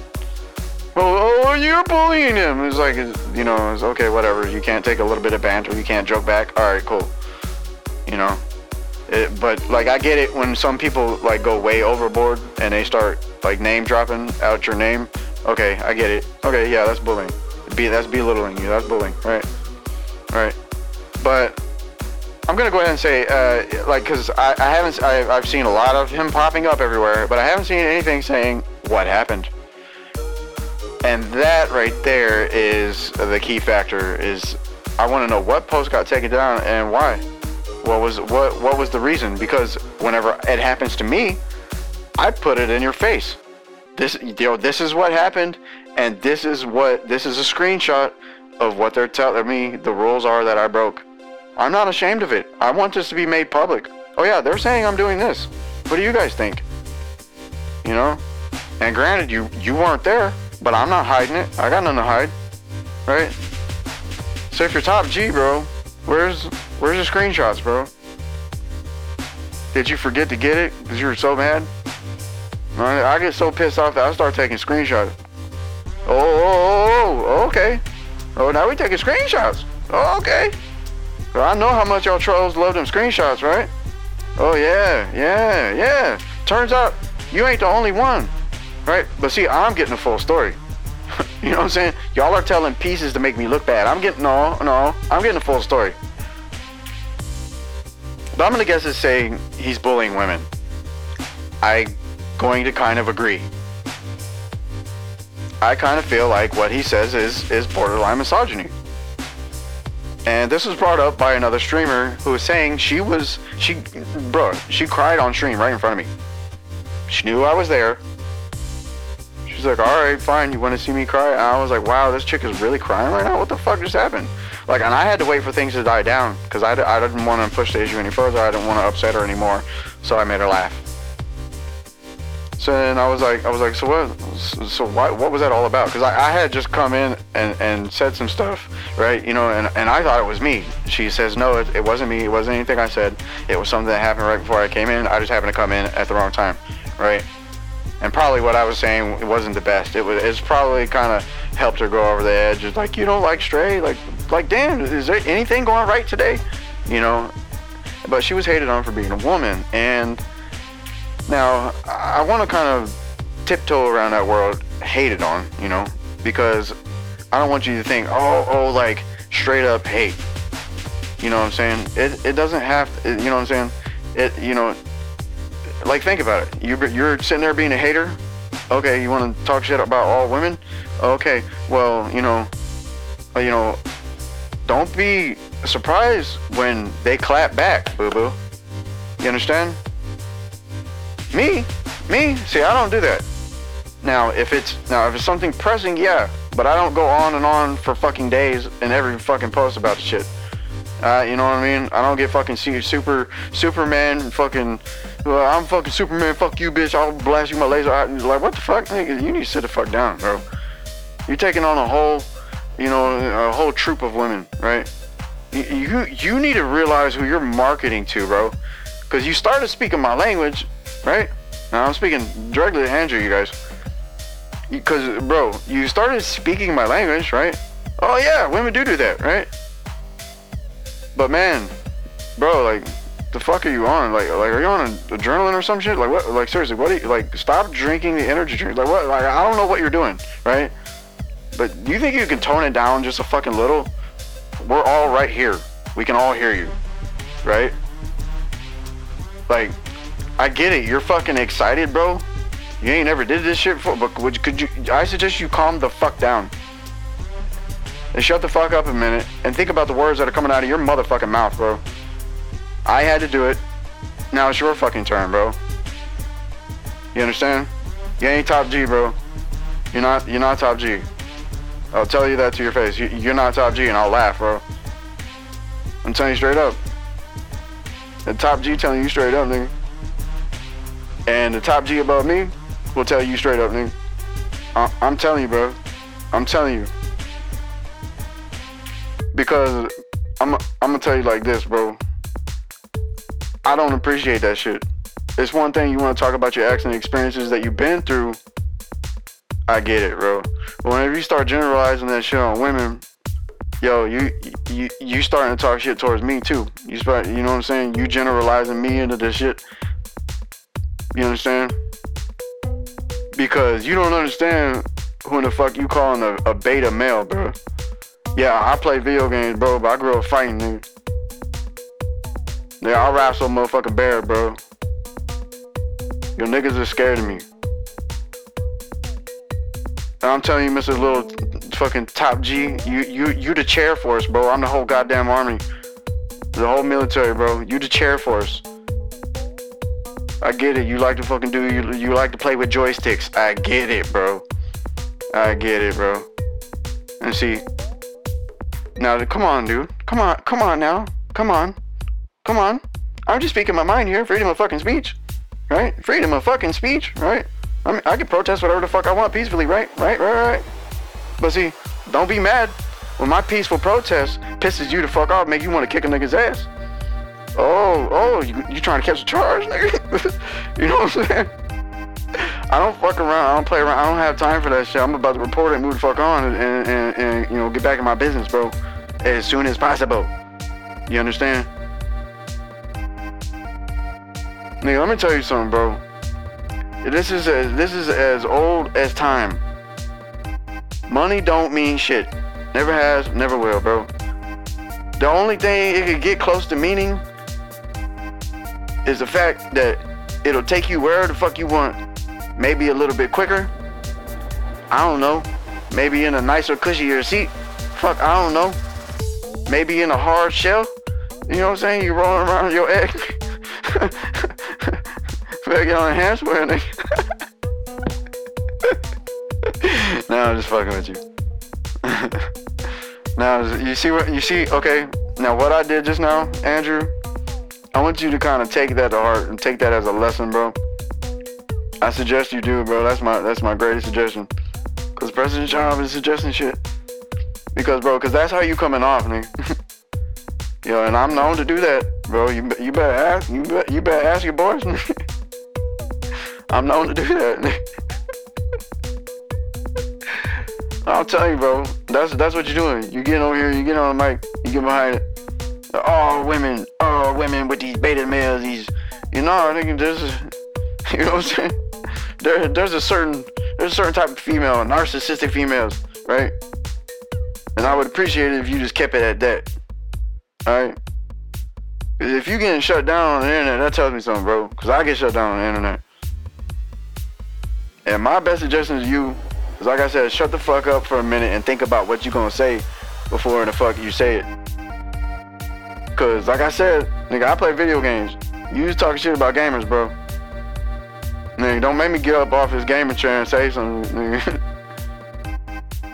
Oh, oh, you're bullying him. It's like, you know, it's okay, whatever. You can't take a little bit of banter. You can't joke back. All right, cool. You know, it, but like I get it when some people like go way overboard and they start like name dropping out your name. Okay, I get it. Okay, yeah, that's bullying. Be that's belittling you. That's bullying, right? Right. But I'm gonna go ahead and say, uh, like, cause I, I haven't, I, I've seen a lot of him popping up everywhere, but I haven't seen anything saying what happened. And that right there is the key factor. Is I want to know what post got taken down and why. What was what what was the reason? Because whenever it happens to me, I put it in your face. This you know this is what happened, and this is what this is a screenshot of what they're telling me the rules are that I broke. I'm not ashamed of it. I want this to be made public. Oh yeah, they're saying I'm doing this. What do you guys think? You know? And granted, you you weren't there, but I'm not hiding it. I got nothing to hide, right? So if you're top G, bro, where's where's the screenshots, bro? Did you forget to get it because you were so mad? I get so pissed off that I start taking screenshots. Oh, oh, oh, oh okay. Oh, now we taking screenshots. Oh, okay. I know how much y'all trolls love them screenshots, right? Oh yeah, yeah, yeah. Turns out you ain't the only one, right? But see, I'm getting the full story. you know what I'm saying? Y'all are telling pieces to make me look bad. I'm getting no, no. I'm getting the full story. But I'm gonna guess it's saying he's bullying women. I going to kind of agree. I kind of feel like what he says is is borderline misogyny. And this was brought up by another streamer who was saying she was she bro, she cried on stream right in front of me. She knew I was there. She's like, all right, fine, you want to see me cry? And I was like, wow, this chick is really crying right now. What the fuck just happened? Like, and I had to wait for things to die down because I, I didn't want to push the issue any further. I didn't want to upset her anymore. So I made her laugh. So then I was like, I was like, so what? So why, what was that all about? Because I, I had just come in and, and said some stuff, right? You know, and, and I thought it was me. She says, no, it, it wasn't me. It wasn't anything I said. It was something that happened right before I came in. I just happened to come in at the wrong time, right? And probably what I was saying wasn't the best. It was. It's probably kind of helped her go over the edge. It's like you don't like stray. Like, like, damn, is there anything going right today? You know. But she was hated on for being a woman, and now, I want to kind of tiptoe around that word hated on, you know, because I don't want you to think, oh, oh, like straight up hate. You know what I'm saying? It, it doesn't have, to, you know what I'm saying? It, you know, like think about it. You're, you're sitting there being a hater. Okay, you want to talk shit about all women? Okay, well, you know, uh, you know, don't be surprised when they clap back, boo boo. You understand? Me? Me? See, I don't do that. Now, if it's now if it's something pressing, yeah, but I don't go on and on for fucking days in every fucking post about the shit. Uh, you know what I mean? I don't get fucking super Superman fucking. Well, I'm fucking Superman. Fuck you, bitch. I'll blast you my laser. Out. Like what the fuck, nigga? You need to sit the fuck down, bro. You're taking on a whole, you know, a whole troop of women, right? You, you need to realize who you're marketing to, bro. Because you started speaking my language, right? Now I'm speaking directly to Andrew, you guys. Because, bro, you started speaking my language, right? Oh yeah, women do do that, right? But man, bro, like, the fuck are you on? Like, like, are you on adrenaline or some shit? Like, what? Like, seriously, what? Do you, like, stop drinking the energy drink. Like, what? Like, I don't know what you're doing, right? But you think you can tone it down just a fucking little? We're all right here. We can all hear you, right? Like, I get it. You're fucking excited, bro. You ain't never did this shit before, but would, could you? I suggest you calm the fuck down and shut the fuck up a minute and think about the words that are coming out of your motherfucking mouth, bro. I had to do it. Now it's your fucking turn, bro. You understand? You ain't top G, bro. You're not. You're not top G. I'll tell you that to your face. You, are not top G, and I'll laugh, bro. I'm telling you straight up. The top G telling you straight up, nigga. And the top G above me will tell you straight up, nigga. I, I'm telling you, bro. I'm telling you. Because I'm, I'm gonna tell you like this, bro. I don't appreciate that shit. It's one thing you want to talk about your accident experiences that you've been through. I get it, bro. But whenever you start generalizing that shit on women, yo, you you you starting to talk shit towards me too. You start, you know what I'm saying? You generalizing me into this shit. You understand? Because you don't understand who the fuck you calling a, a beta male, bro. Yeah, I play video games, bro, but I grew up fighting, nigga. Yeah, I rap so motherfucking bear, bro. Your niggas are scared of me. And I'm telling you, Mr. Little fucking top G, you you you the chair force, bro. I'm the whole goddamn army. The whole military, bro. You the chair force. I get it. You like to fucking do you you like to play with joysticks. I get it, bro. I get it, bro. And see. Now come on, dude. Come on, come on now. Come on. Come on. I'm just speaking my mind here. Freedom of fucking speech. Right? Freedom of fucking speech, right? I mean, I can protest whatever the fuck I want peacefully, right? Right, right, right. But see, don't be mad when my peaceful protest pisses you the fuck off, make you want to kick a nigga's ass. Oh, oh, you, you trying to catch a charge, nigga? you know what I'm saying? I don't fuck around. I don't play around. I don't have time for that shit. I'm about to report it move the fuck on and, and, and, and you know, get back in my business, bro, as soon as possible. You understand? Nigga, let me tell you something, bro. This is as, this is as old as time. Money don't mean shit. Never has, never will, bro. The only thing it could get close to meaning is the fact that it'll take you where the fuck you want. Maybe a little bit quicker. I don't know. Maybe in a nicer, cushier seat. Fuck, I don't know. Maybe in a hard shell. You know what I'm saying? You rolling around your egg. Better get on a hand square, nigga. no, I'm just fucking with you. now, you see what you see? Okay, now what I did just now, Andrew, I want you to kind of take that to heart and take that as a lesson, bro. I suggest you do, bro. That's my that's my greatest suggestion. Cause President Trump is suggesting shit. Because, bro, cause that's how you coming off, nigga. Yo, and I'm known to do that, bro. You you better ask you better, you better ask your boys. I'm known to do that. I'll tell you, bro. That's that's what you're doing. You get over here, you get on the mic, you get behind it. All women, all women with these beta males, these, you know, think there's, you know what I'm saying? There, there's a certain, there's a certain type of female, narcissistic females, right? And I would appreciate it if you just kept it at that. All right. If you're getting shut down on the internet, that tells me something, bro. Cause I get shut down on the internet. And my best suggestion to you is, like I said, shut the fuck up for a minute and think about what you're gonna say before the fuck you say it. Cause like I said, nigga, I play video games. You just talking shit about gamers, bro. Nigga, don't make me get up off this gaming chair and say something, nigga.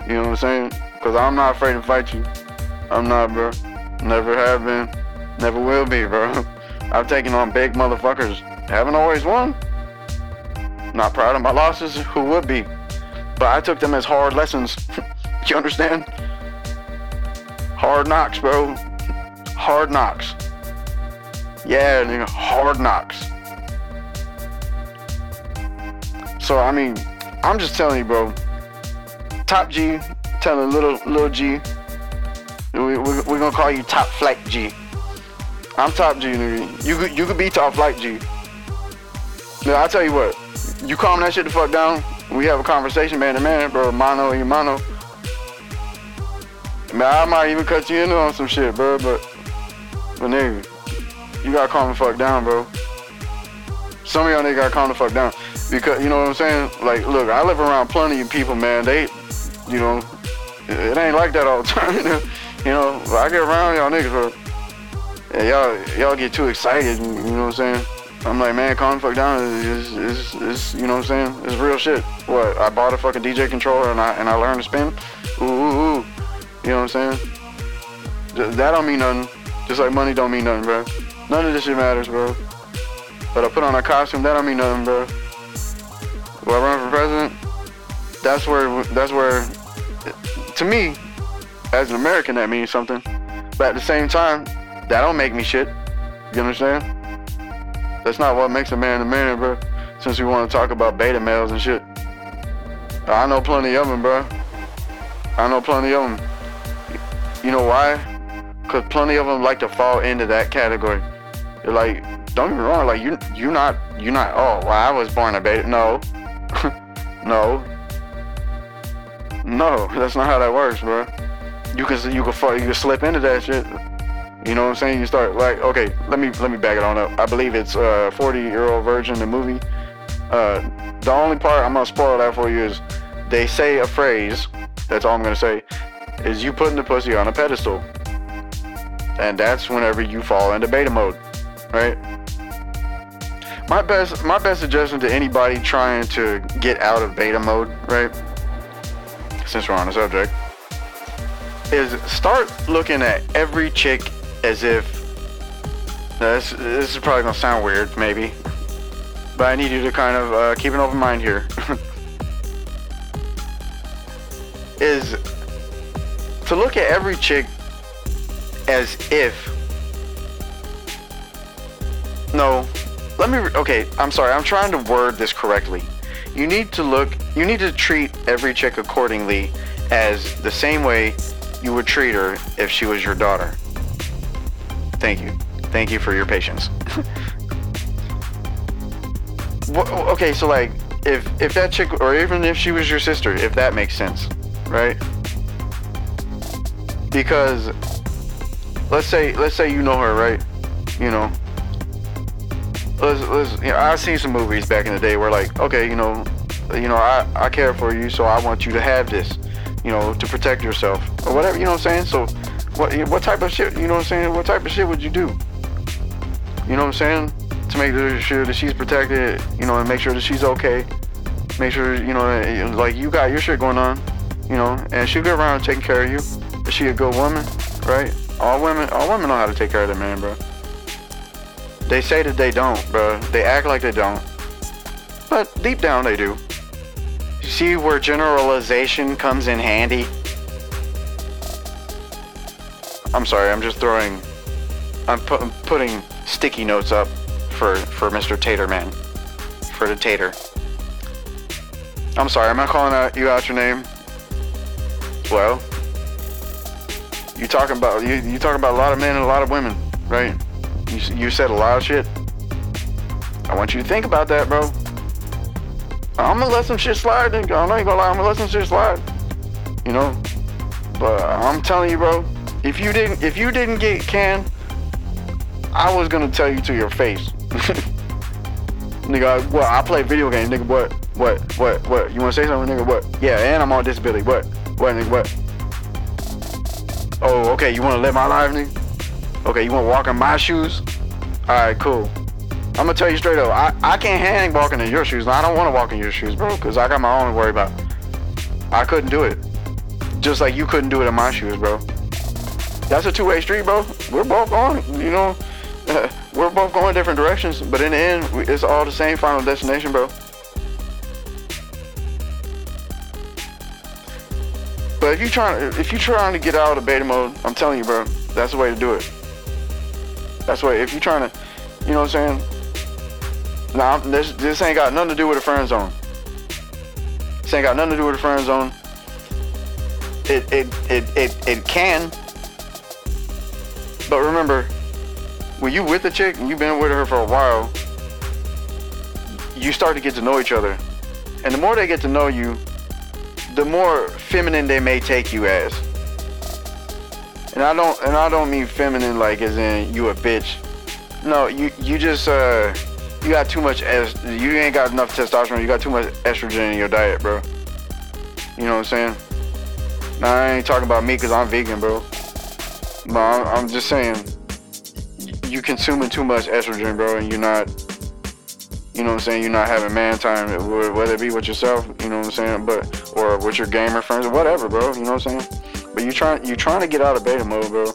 you know what I'm saying? Cause I'm not afraid to fight you. I'm not, bro. Never have been. Never will be, bro. I've taken on big motherfuckers. Haven't always won. Not proud of my losses. Who would be? But I took them as hard lessons. you understand? Hard knocks, bro. Hard knocks. Yeah, hard knocks. So I mean, I'm just telling you, bro. Top G, telling little little G. We, we, we're gonna call you Top Flight G. I'm Top G, nigga. You could you could be Top Flight G. Now I tell you what, you calm that shit the fuck down. We have a conversation man to man, bro. Mano y mano. Man, I might even cut you in on some shit, bro. But, but nigga, you gotta calm the fuck down, bro. Some of y'all niggas gotta calm the fuck down because you know what I'm saying. Like, look, I live around plenty of people, man. They, you know, it ain't like that all the time. you know, I get around y'all niggas, bro. Yeah, y'all y'all get too excited. You know what I'm saying? I'm like, man, calm the fuck down. It's, it's, it's, you know what I'm saying? It's real shit. What? I bought a fucking DJ controller and I and I learned to spin. Ooh, ooh, ooh. You know what I'm saying? That don't mean nothing. Just like money don't mean nothing, bro. None of this shit matters, bro. But I put on a costume, that don't mean nothing, bro. Will I run for president? That's where, that's where, to me, as an American, that means something. But at the same time, that don't make me shit. You understand? That's not what makes a man a man, bro. Since we want to talk about beta males and shit. I know plenty of them, bro. I know plenty of them. You know why? Cause plenty of them like to fall into that category. They're like, don't get me wrong, like you, you not, you're not. Oh, well, I was born a beta. No, no, no. That's not how that works, bro. You can, you can fall, you can slip into that shit. You know what I'm saying? You start like, okay, let me, let me back it on up. I believe it's uh, 40 year old virgin, the movie. Uh, the only part I'm gonna spoil that for you is they say a phrase. That's all I'm gonna say is you putting the pussy on a pedestal. And that's whenever you fall into beta mode, right? My best my best suggestion to anybody trying to get out of beta mode, right? Since we're on the subject, is start looking at every chick as if this, this is probably gonna sound weird, maybe, but I need you to kind of uh, keep an open mind here. is to look at every chick as if no let me okay i'm sorry i'm trying to word this correctly you need to look you need to treat every chick accordingly as the same way you would treat her if she was your daughter thank you thank you for your patience okay so like if if that chick or even if she was your sister if that makes sense right because let's say let's say you know her, right? You know. Let's, let's you know, I've seen some movies back in the day where like, okay, you know, you know, I, I care for you, so I want you to have this, you know, to protect yourself or whatever, you know what I'm saying? So what what type of shit, you know what I'm saying? What type of shit would you do? You know what I'm saying? To make sure that she's protected, you know, and make sure that she's okay. Make sure, you know, like you got your shit going on, you know, and she'll get around taking care of you. Is she a good woman? Right? All women, all women know how to take care of their man, bro. They say that they don't, bro. They act like they don't, but deep down they do. You see where generalization comes in handy? I'm sorry, I'm just throwing, I'm, pu- I'm putting sticky notes up for for Mr. Tater Man, for the Tater. I'm sorry, I'm not calling out you out your name. Well, you talking about you you talking about a lot of men and a lot of women, right? You you said a lot of shit. I want you to think about that, bro. I'm gonna let some shit slide. I'm not gonna lie. I'm gonna let some shit slide. You know, but I'm telling you, bro. If you didn't if you didn't get canned, I was gonna tell you to your face. nigga, what? I play video games, nigga. What? What? What? What? You wanna say something, nigga? What? Yeah, and I'm on disability. What? What, nigga? What? Oh, okay, you wanna live my life, nigga? Okay, you wanna walk in my shoes? Alright, cool. I'm gonna tell you straight up, I, I can't hang walking in your shoes. I don't wanna walk in your shoes, bro, because I got my own to worry about. I couldn't do it. Just like you couldn't do it in my shoes, bro. That's a two-way street, bro. We're both going, you know, we're both going different directions, but in the end, it's all the same final destination, bro. But if you trying if you trying to get out of beta mode, I'm telling you, bro, that's the way to do it. That's the way. If you trying to, you know what I'm saying? Nah, this this ain't got nothing to do with a friend zone. This ain't got nothing to do with a friend zone. It it it it, it can. But remember, when you with a chick and you've been with her for a while, you start to get to know each other. And the more they get to know you, the more feminine they may take you as. And I don't and I don't mean feminine like as in you a bitch. No, you you just uh you got too much est- you ain't got enough testosterone, you got too much estrogen in your diet, bro. You know what I'm saying? Now I ain't talking about me cuz I'm vegan, bro. But I'm, just saying you consuming too much estrogen, bro, and you're not you know what I'm saying? You're not having man time, whether it be with yourself, you know what I'm saying, but or with your gamer friends or whatever, bro. You know what I'm saying? But you trying you trying to get out of beta mode, bro,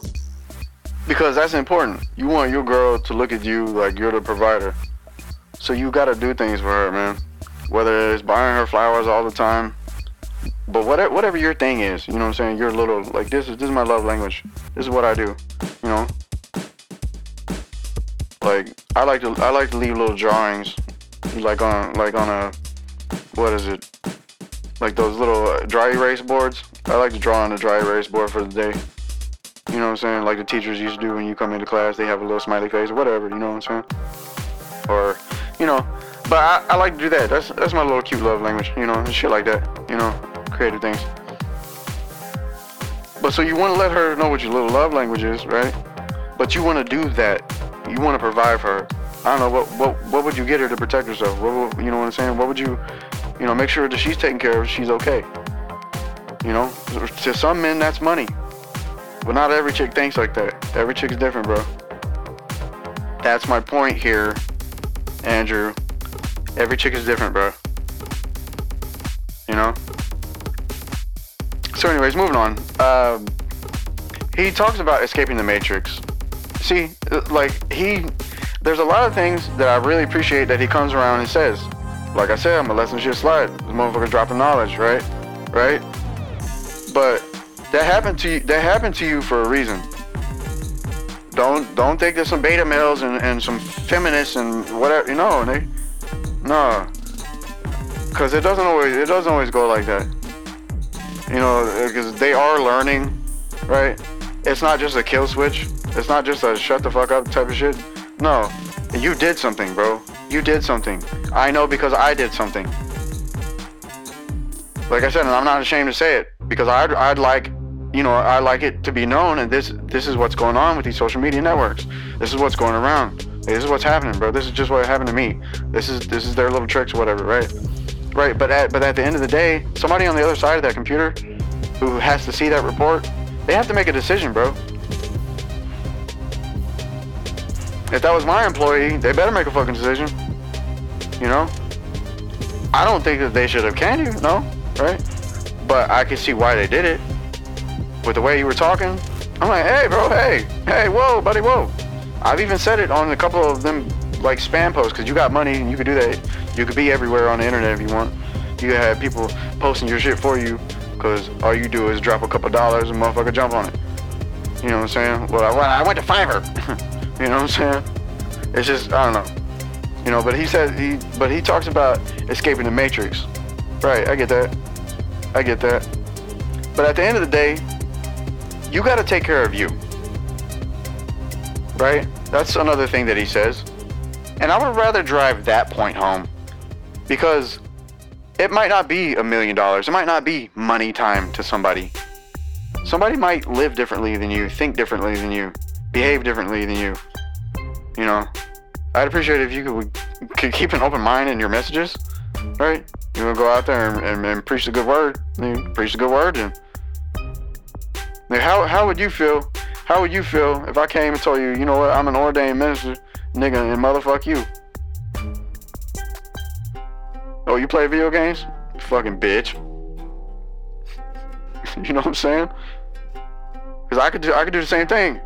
because that's important. You want your girl to look at you like you're the provider, so you got to do things for her, man. Whether it's buying her flowers all the time, but whatever whatever your thing is, you know what I'm saying? Your little like this is this is my love language. This is what I do, you know. Like I like to I like to leave little drawings like on like on a what is it? Like those little uh, dry erase boards. I like to draw on a dry erase board for the day. You know what i'm saying? Like the teachers used to do when you come into class they have a little smiley face or whatever you know what i'm saying? Or you know but I, I like to do that. That's that's my little cute love language you know and shit like that you know creative things but so you want to let her know what your little love language is right but you want to do that you want to provide for her I don't know what what what would you get her to protect herself? What you know what I'm saying? What would you you know make sure that she's taken care of, she's okay. You know, to some men that's money, but not every chick thinks like that. Every chick is different, bro. That's my point here, Andrew. Every chick is different, bro. You know. So, anyways, moving on. Um, he talks about escaping the matrix. See, like he there's a lot of things that I really appreciate that he comes around and says. Like I said, I'm gonna let shit slide. This motherfucker dropping knowledge, right? Right? But that happened to you that happened to you for a reason. Don't don't think there's some beta males and, and some feminists and whatever you know, they no. Cause it doesn't always it doesn't always go like that. You know, because they are learning, right? It's not just a kill switch. It's not just a shut the fuck up type of shit. No, you did something, bro. You did something. I know because I did something. Like I said, and I'm not ashamed to say it because I'd, I'd like, you know, I like it to be known, and this this is what's going on with these social media networks. This is what's going around. This is what's happening, bro. This is just what happened to me. This is this is their little tricks, whatever, right? Right. But at but at the end of the day, somebody on the other side of that computer who has to see that report, they have to make a decision, bro. If that was my employee, they better make a fucking decision. You know? I don't think that they should have canned you, no, right? But I can see why they did it. With the way you were talking, I'm like, hey, bro, hey, hey, whoa, buddy, whoa. I've even said it on a couple of them, like spam posts, because you got money and you could do that. You could be everywhere on the internet if you want. You could have people posting your shit for you, because all you do is drop a couple dollars and motherfucker jump on it. You know what I'm saying? Well, I, I went to Fiverr. You know what I'm saying? It's just I don't know. You know, but he said he but he talks about escaping the matrix. Right, I get that. I get that. But at the end of the day, you got to take care of you. Right? That's another thing that he says. And I would rather drive that point home because it might not be a million dollars. It might not be money time to somebody. Somebody might live differently than you, think differently than you, behave differently than you. You know, I'd appreciate if you could, could keep an open mind in your messages, right? You want to go out there and, and, and, preach the good word, you preach the good word, and like how how would you feel? How would you feel if I came and told you, you know what, I'm an ordained minister, nigga, and motherfuck you? Oh, you play video games? fucking bitch. you know what I'm saying? Cause I could do I could do the same thing.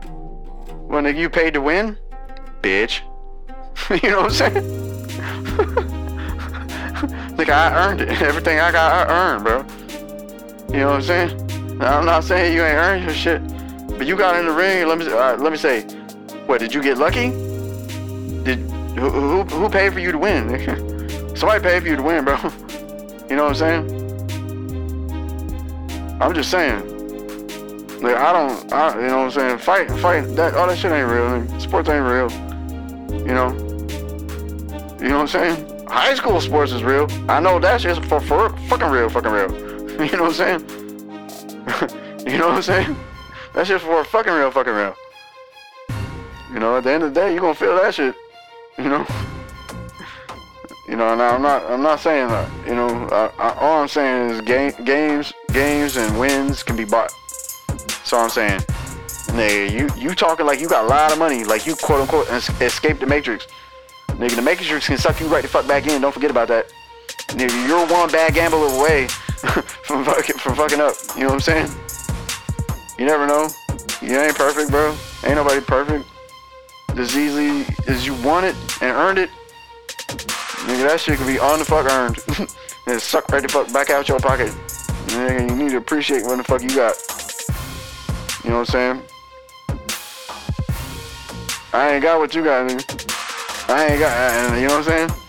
When you paid to win, bitch. you know what I'm saying? like I earned it. Everything I got, I earned, bro. You know what I'm saying? I'm not saying you ain't earned your shit, but you got in the ring. Let me uh, let me say, what did you get lucky? Did who, who, who paid for you to win? Somebody pay for you to win, bro. You know what I'm saying? I'm just saying. Like I don't, I, you know what I'm saying? Fight, fight. That all that shit ain't real. Sports ain't real. You know. You know what I'm saying? High school sports is real. I know that shit's for, for fucking real, fucking real. you know what I'm saying? you know what I'm saying? That shit's for fucking real, fucking real. You know, at the end of the day, you gonna feel that shit. You know. You know, now I'm not, I'm not saying that. You know, I, I, all I'm saying is game, games, games, and wins can be bought. All I'm saying. Nigga, you, you talking like you got a lot of money, like you quote unquote escape the matrix. Nigga, the matrix can suck you right the fuck back in. Don't forget about that. Nigga, you're one bad gamble away from fucking, from fucking up. You know what I'm saying? You never know. You ain't perfect, bro. Ain't nobody perfect. As easily as you want it and earned it, Nigga, that shit could be on the fuck earned. and suck right the fuck back out your pocket. Nigga, you need to appreciate what the fuck you got. You know what I'm saying? I ain't got what you got, nigga. I ain't got, uh, you know what I'm saying?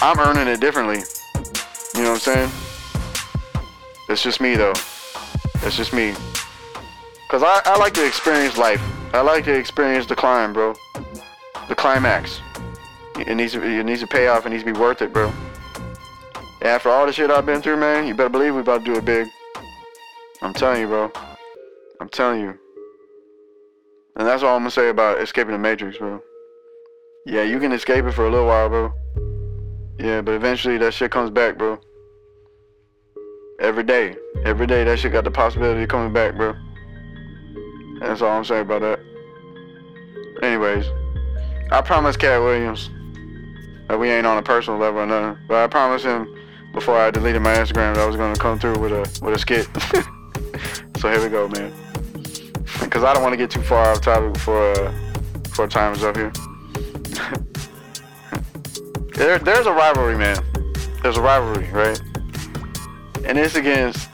I'm earning it differently. You know what I'm saying? It's just me though. It's just me. Cause I, I like to experience life. I like to experience the climb, bro. The climax. It needs to, it needs to pay off. It needs to be worth it, bro. After all the shit I've been through, man, you better believe we about to do it big. I'm telling you, bro. I'm telling you. And that's all I'm gonna say about escaping the Matrix, bro. Yeah, you can escape it for a little while, bro. Yeah, but eventually that shit comes back, bro. Every day. Every day that shit got the possibility of coming back, bro. That's all I'm saying about that. Anyways, I promise Katt Williams we ain't on a personal level or nothing. But I promised him before I deleted my Instagram that I was gonna come through with a with a skit. so here we go, man. Because I don't want to get too far off topic before uh, before time is up here. there, there's a rivalry, man. There's a rivalry, right? And it's against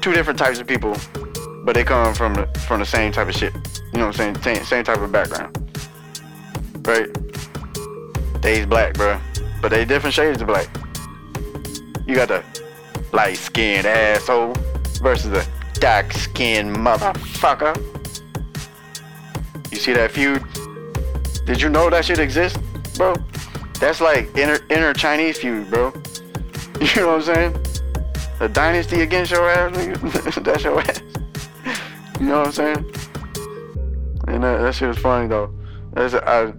two different types of people, but they come from the, from the same type of shit. You know what I'm saying? Same, same type of background, right? They's black, bro. But they different shades of black. You got the light skinned asshole versus the dark skinned motherfucker. You see that feud? Did you know that shit exists, bro? That's like inner inner Chinese feud, bro. You know what I'm saying? The dynasty against your ass, nigga. That's your ass. You know what I'm saying? And that, that shit was funny though. That's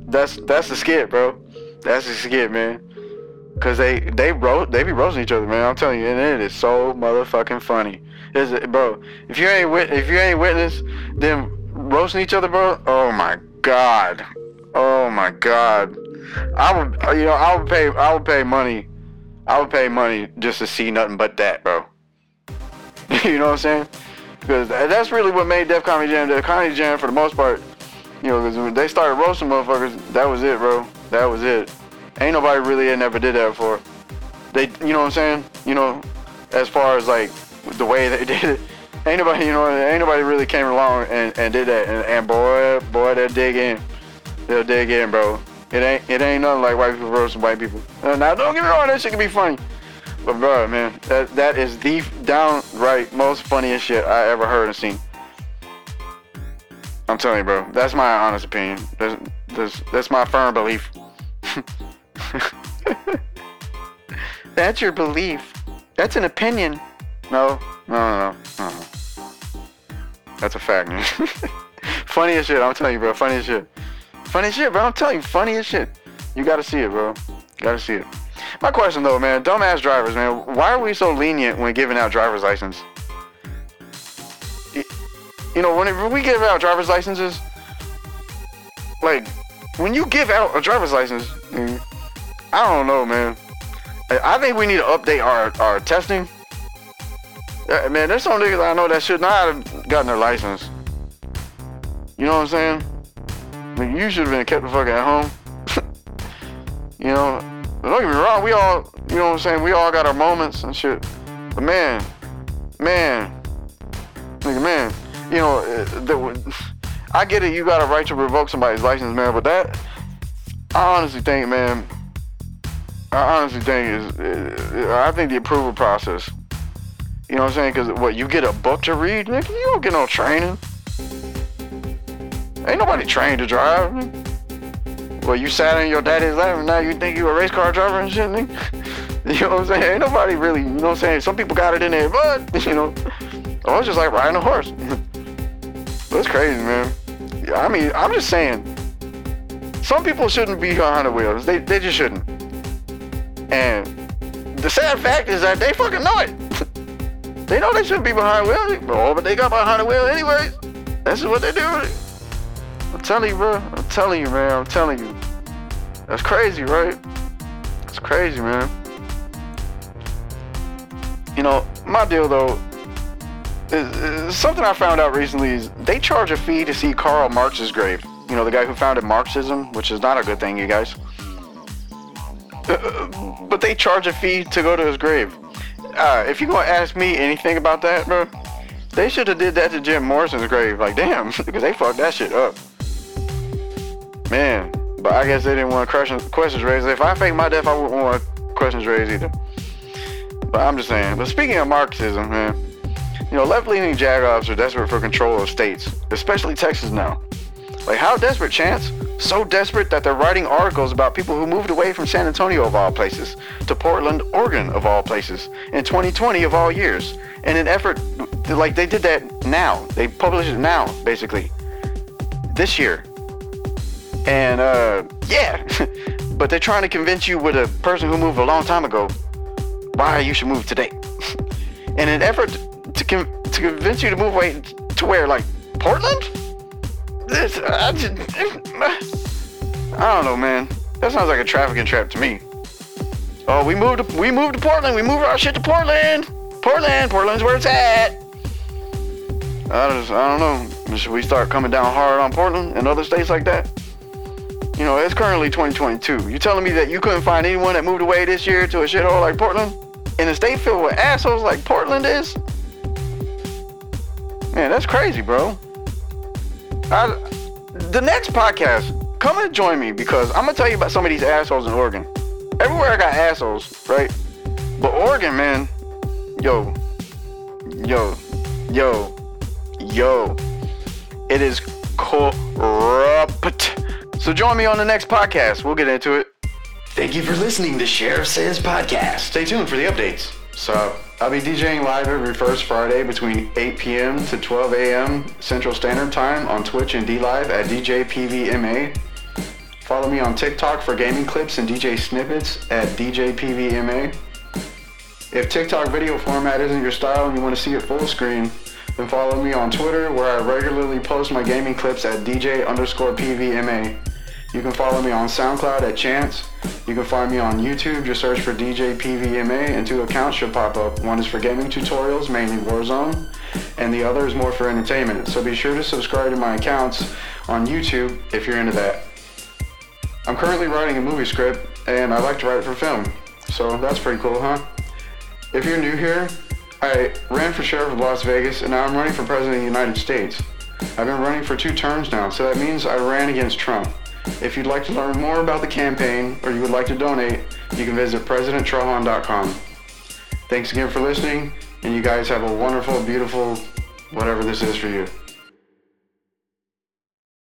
that's that's the skit, bro. That's the skit, man. Cause they they ro- they be roasting each other, man. I'm telling you, and it is so motherfucking funny. Is it, bro? If you ain't wit- if you ain't witness them roasting each other, bro. Oh my god. Oh my god. I would, you know, I would pay, I would pay money. I would pay money just to see nothing but that, bro. you know what I'm saying? Because that's really what made Def Comedy Jam Def Comedy Jam for the most part. You know, because they started roasting motherfuckers, that was it, bro. That was it. Ain't nobody really had never did that before. They, you know what I'm saying? You know, as far as like the way they did it, ain't nobody, you know, ain't nobody really came along and, and did that. And, and boy, boy, they'll dig in. They'll dig in, bro. It ain't, it ain't nothing like white people roasting white people. Uh, now, don't get me wrong, that shit can be funny. But bro, man, that that is the downright most funniest shit I ever heard and seen. I'm telling you, bro. That's my honest opinion. That's that's, that's my firm belief. That's your belief. That's an opinion. No, no, no, no. no. That's a fact, funny as shit, I'm telling you, bro. Funny as shit. Funny as shit, bro. I'm telling you, funny as shit. You gotta see it, bro. You gotta see it. My question though, man, dumbass drivers, man, why are we so lenient when giving out driver's license? You know, when we give out driver's licenses, like when you give out a driver's license, I don't know, man. I think we need to update our, our testing. man, there's some niggas I know that should not have gotten their license. You know what I'm saying? I mean, you should have been kept the fuck at home. you know, don't get me wrong, we all, you know what I'm saying, we all got our moments and shit. But man, man, nigga, man, you know, uh, the, I get it. You got a right to revoke somebody's license, man, but that, I honestly think, man, I honestly think is, I think the approval process. You know what I'm saying? Because what you get a book to read, nigga, you don't get no training. Ain't nobody trained to drive. Well, you sat in your daddy's lap and now you think you a race car driver and shit, nigga. You know what I'm saying? Ain't nobody really, you know what I'm saying? Some people got it in there, but, you know, oh, was just like riding a horse. That's crazy, man. I mean, I'm just saying, some people shouldn't be behind the wheels. They, they just shouldn't. And the sad fact is that they fucking know it. they know they shouldn't be behind wheel. Oh, but they got behind the wheel anyways. That's what they do. I'm telling you, bro. I'm telling you, man. I'm telling you. That's crazy, right? That's crazy, man. You know, my deal though is, is something I found out recently is they charge a fee to see Karl Marx's grave. You know, the guy who founded Marxism, which is not a good thing, you guys. But they charge a fee to go to his grave. Uh, if you're gonna ask me anything about that, bro, they should have did that to Jim Morrison's grave. Like, damn, because they fucked that shit up. Man, but I guess they didn't want questions, questions raised. If I fake my death, I wouldn't want questions raised either. But I'm just saying. But speaking of Marxism, man, you know, left-leaning jagoffs are desperate for control of states, especially Texas now. Like, how desperate, Chance? So desperate that they're writing articles about people who moved away from San Antonio of all places to Portland, Oregon of all places in 2020 of all years. In an effort, like they did that now. They published it now, basically, this year. And uh, yeah, but they're trying to convince you with a person who moved a long time ago why you should move today. In an effort to, con- to convince you to move away to where, like Portland? This, I, just, I don't know, man. That sounds like a trafficking trap to me. Oh, we moved. To, we moved to Portland. We moved our shit to Portland. Portland. Portland's where it's at. I just, I don't know. Should we start coming down hard on Portland and other states like that? You know, it's currently 2022. You telling me that you couldn't find anyone that moved away this year to a shithole like Portland? In a state filled with assholes like Portland is? Man, that's crazy, bro. I, the next podcast, come and join me because I'm gonna tell you about some of these assholes in Oregon. Everywhere I got assholes, right? But Oregon, man, yo, yo, yo, yo, it is corrupt. So join me on the next podcast. We'll get into it. Thank you for listening to Sheriff Says Podcast. Stay tuned for the updates. So, I'll be DJing live every first Friday between 8 p.m. to 12 a.m. Central Standard Time on Twitch and DLive at DJPVMA. Follow me on TikTok for gaming clips and DJ snippets at DJPVMA. If TikTok video format isn't your style and you want to see it full screen, then follow me on Twitter where I regularly post my gaming clips at DJ underscore PVMA. You can follow me on SoundCloud at Chance. You can find me on YouTube. Just search for DJ PVMA and two accounts should pop up. One is for gaming tutorials, mainly Warzone, and the other is more for entertainment. So be sure to subscribe to my accounts on YouTube if you're into that. I'm currently writing a movie script and I like to write it for film. So that's pretty cool, huh? If you're new here, I ran for sheriff of Las Vegas and now I'm running for president of the United States. I've been running for two terms now, so that means I ran against Trump. If you'd like to learn more about the campaign or you would like to donate, you can visit presidenttrahan.com. Thanks again for listening, and you guys have a wonderful, beautiful, whatever this is for you.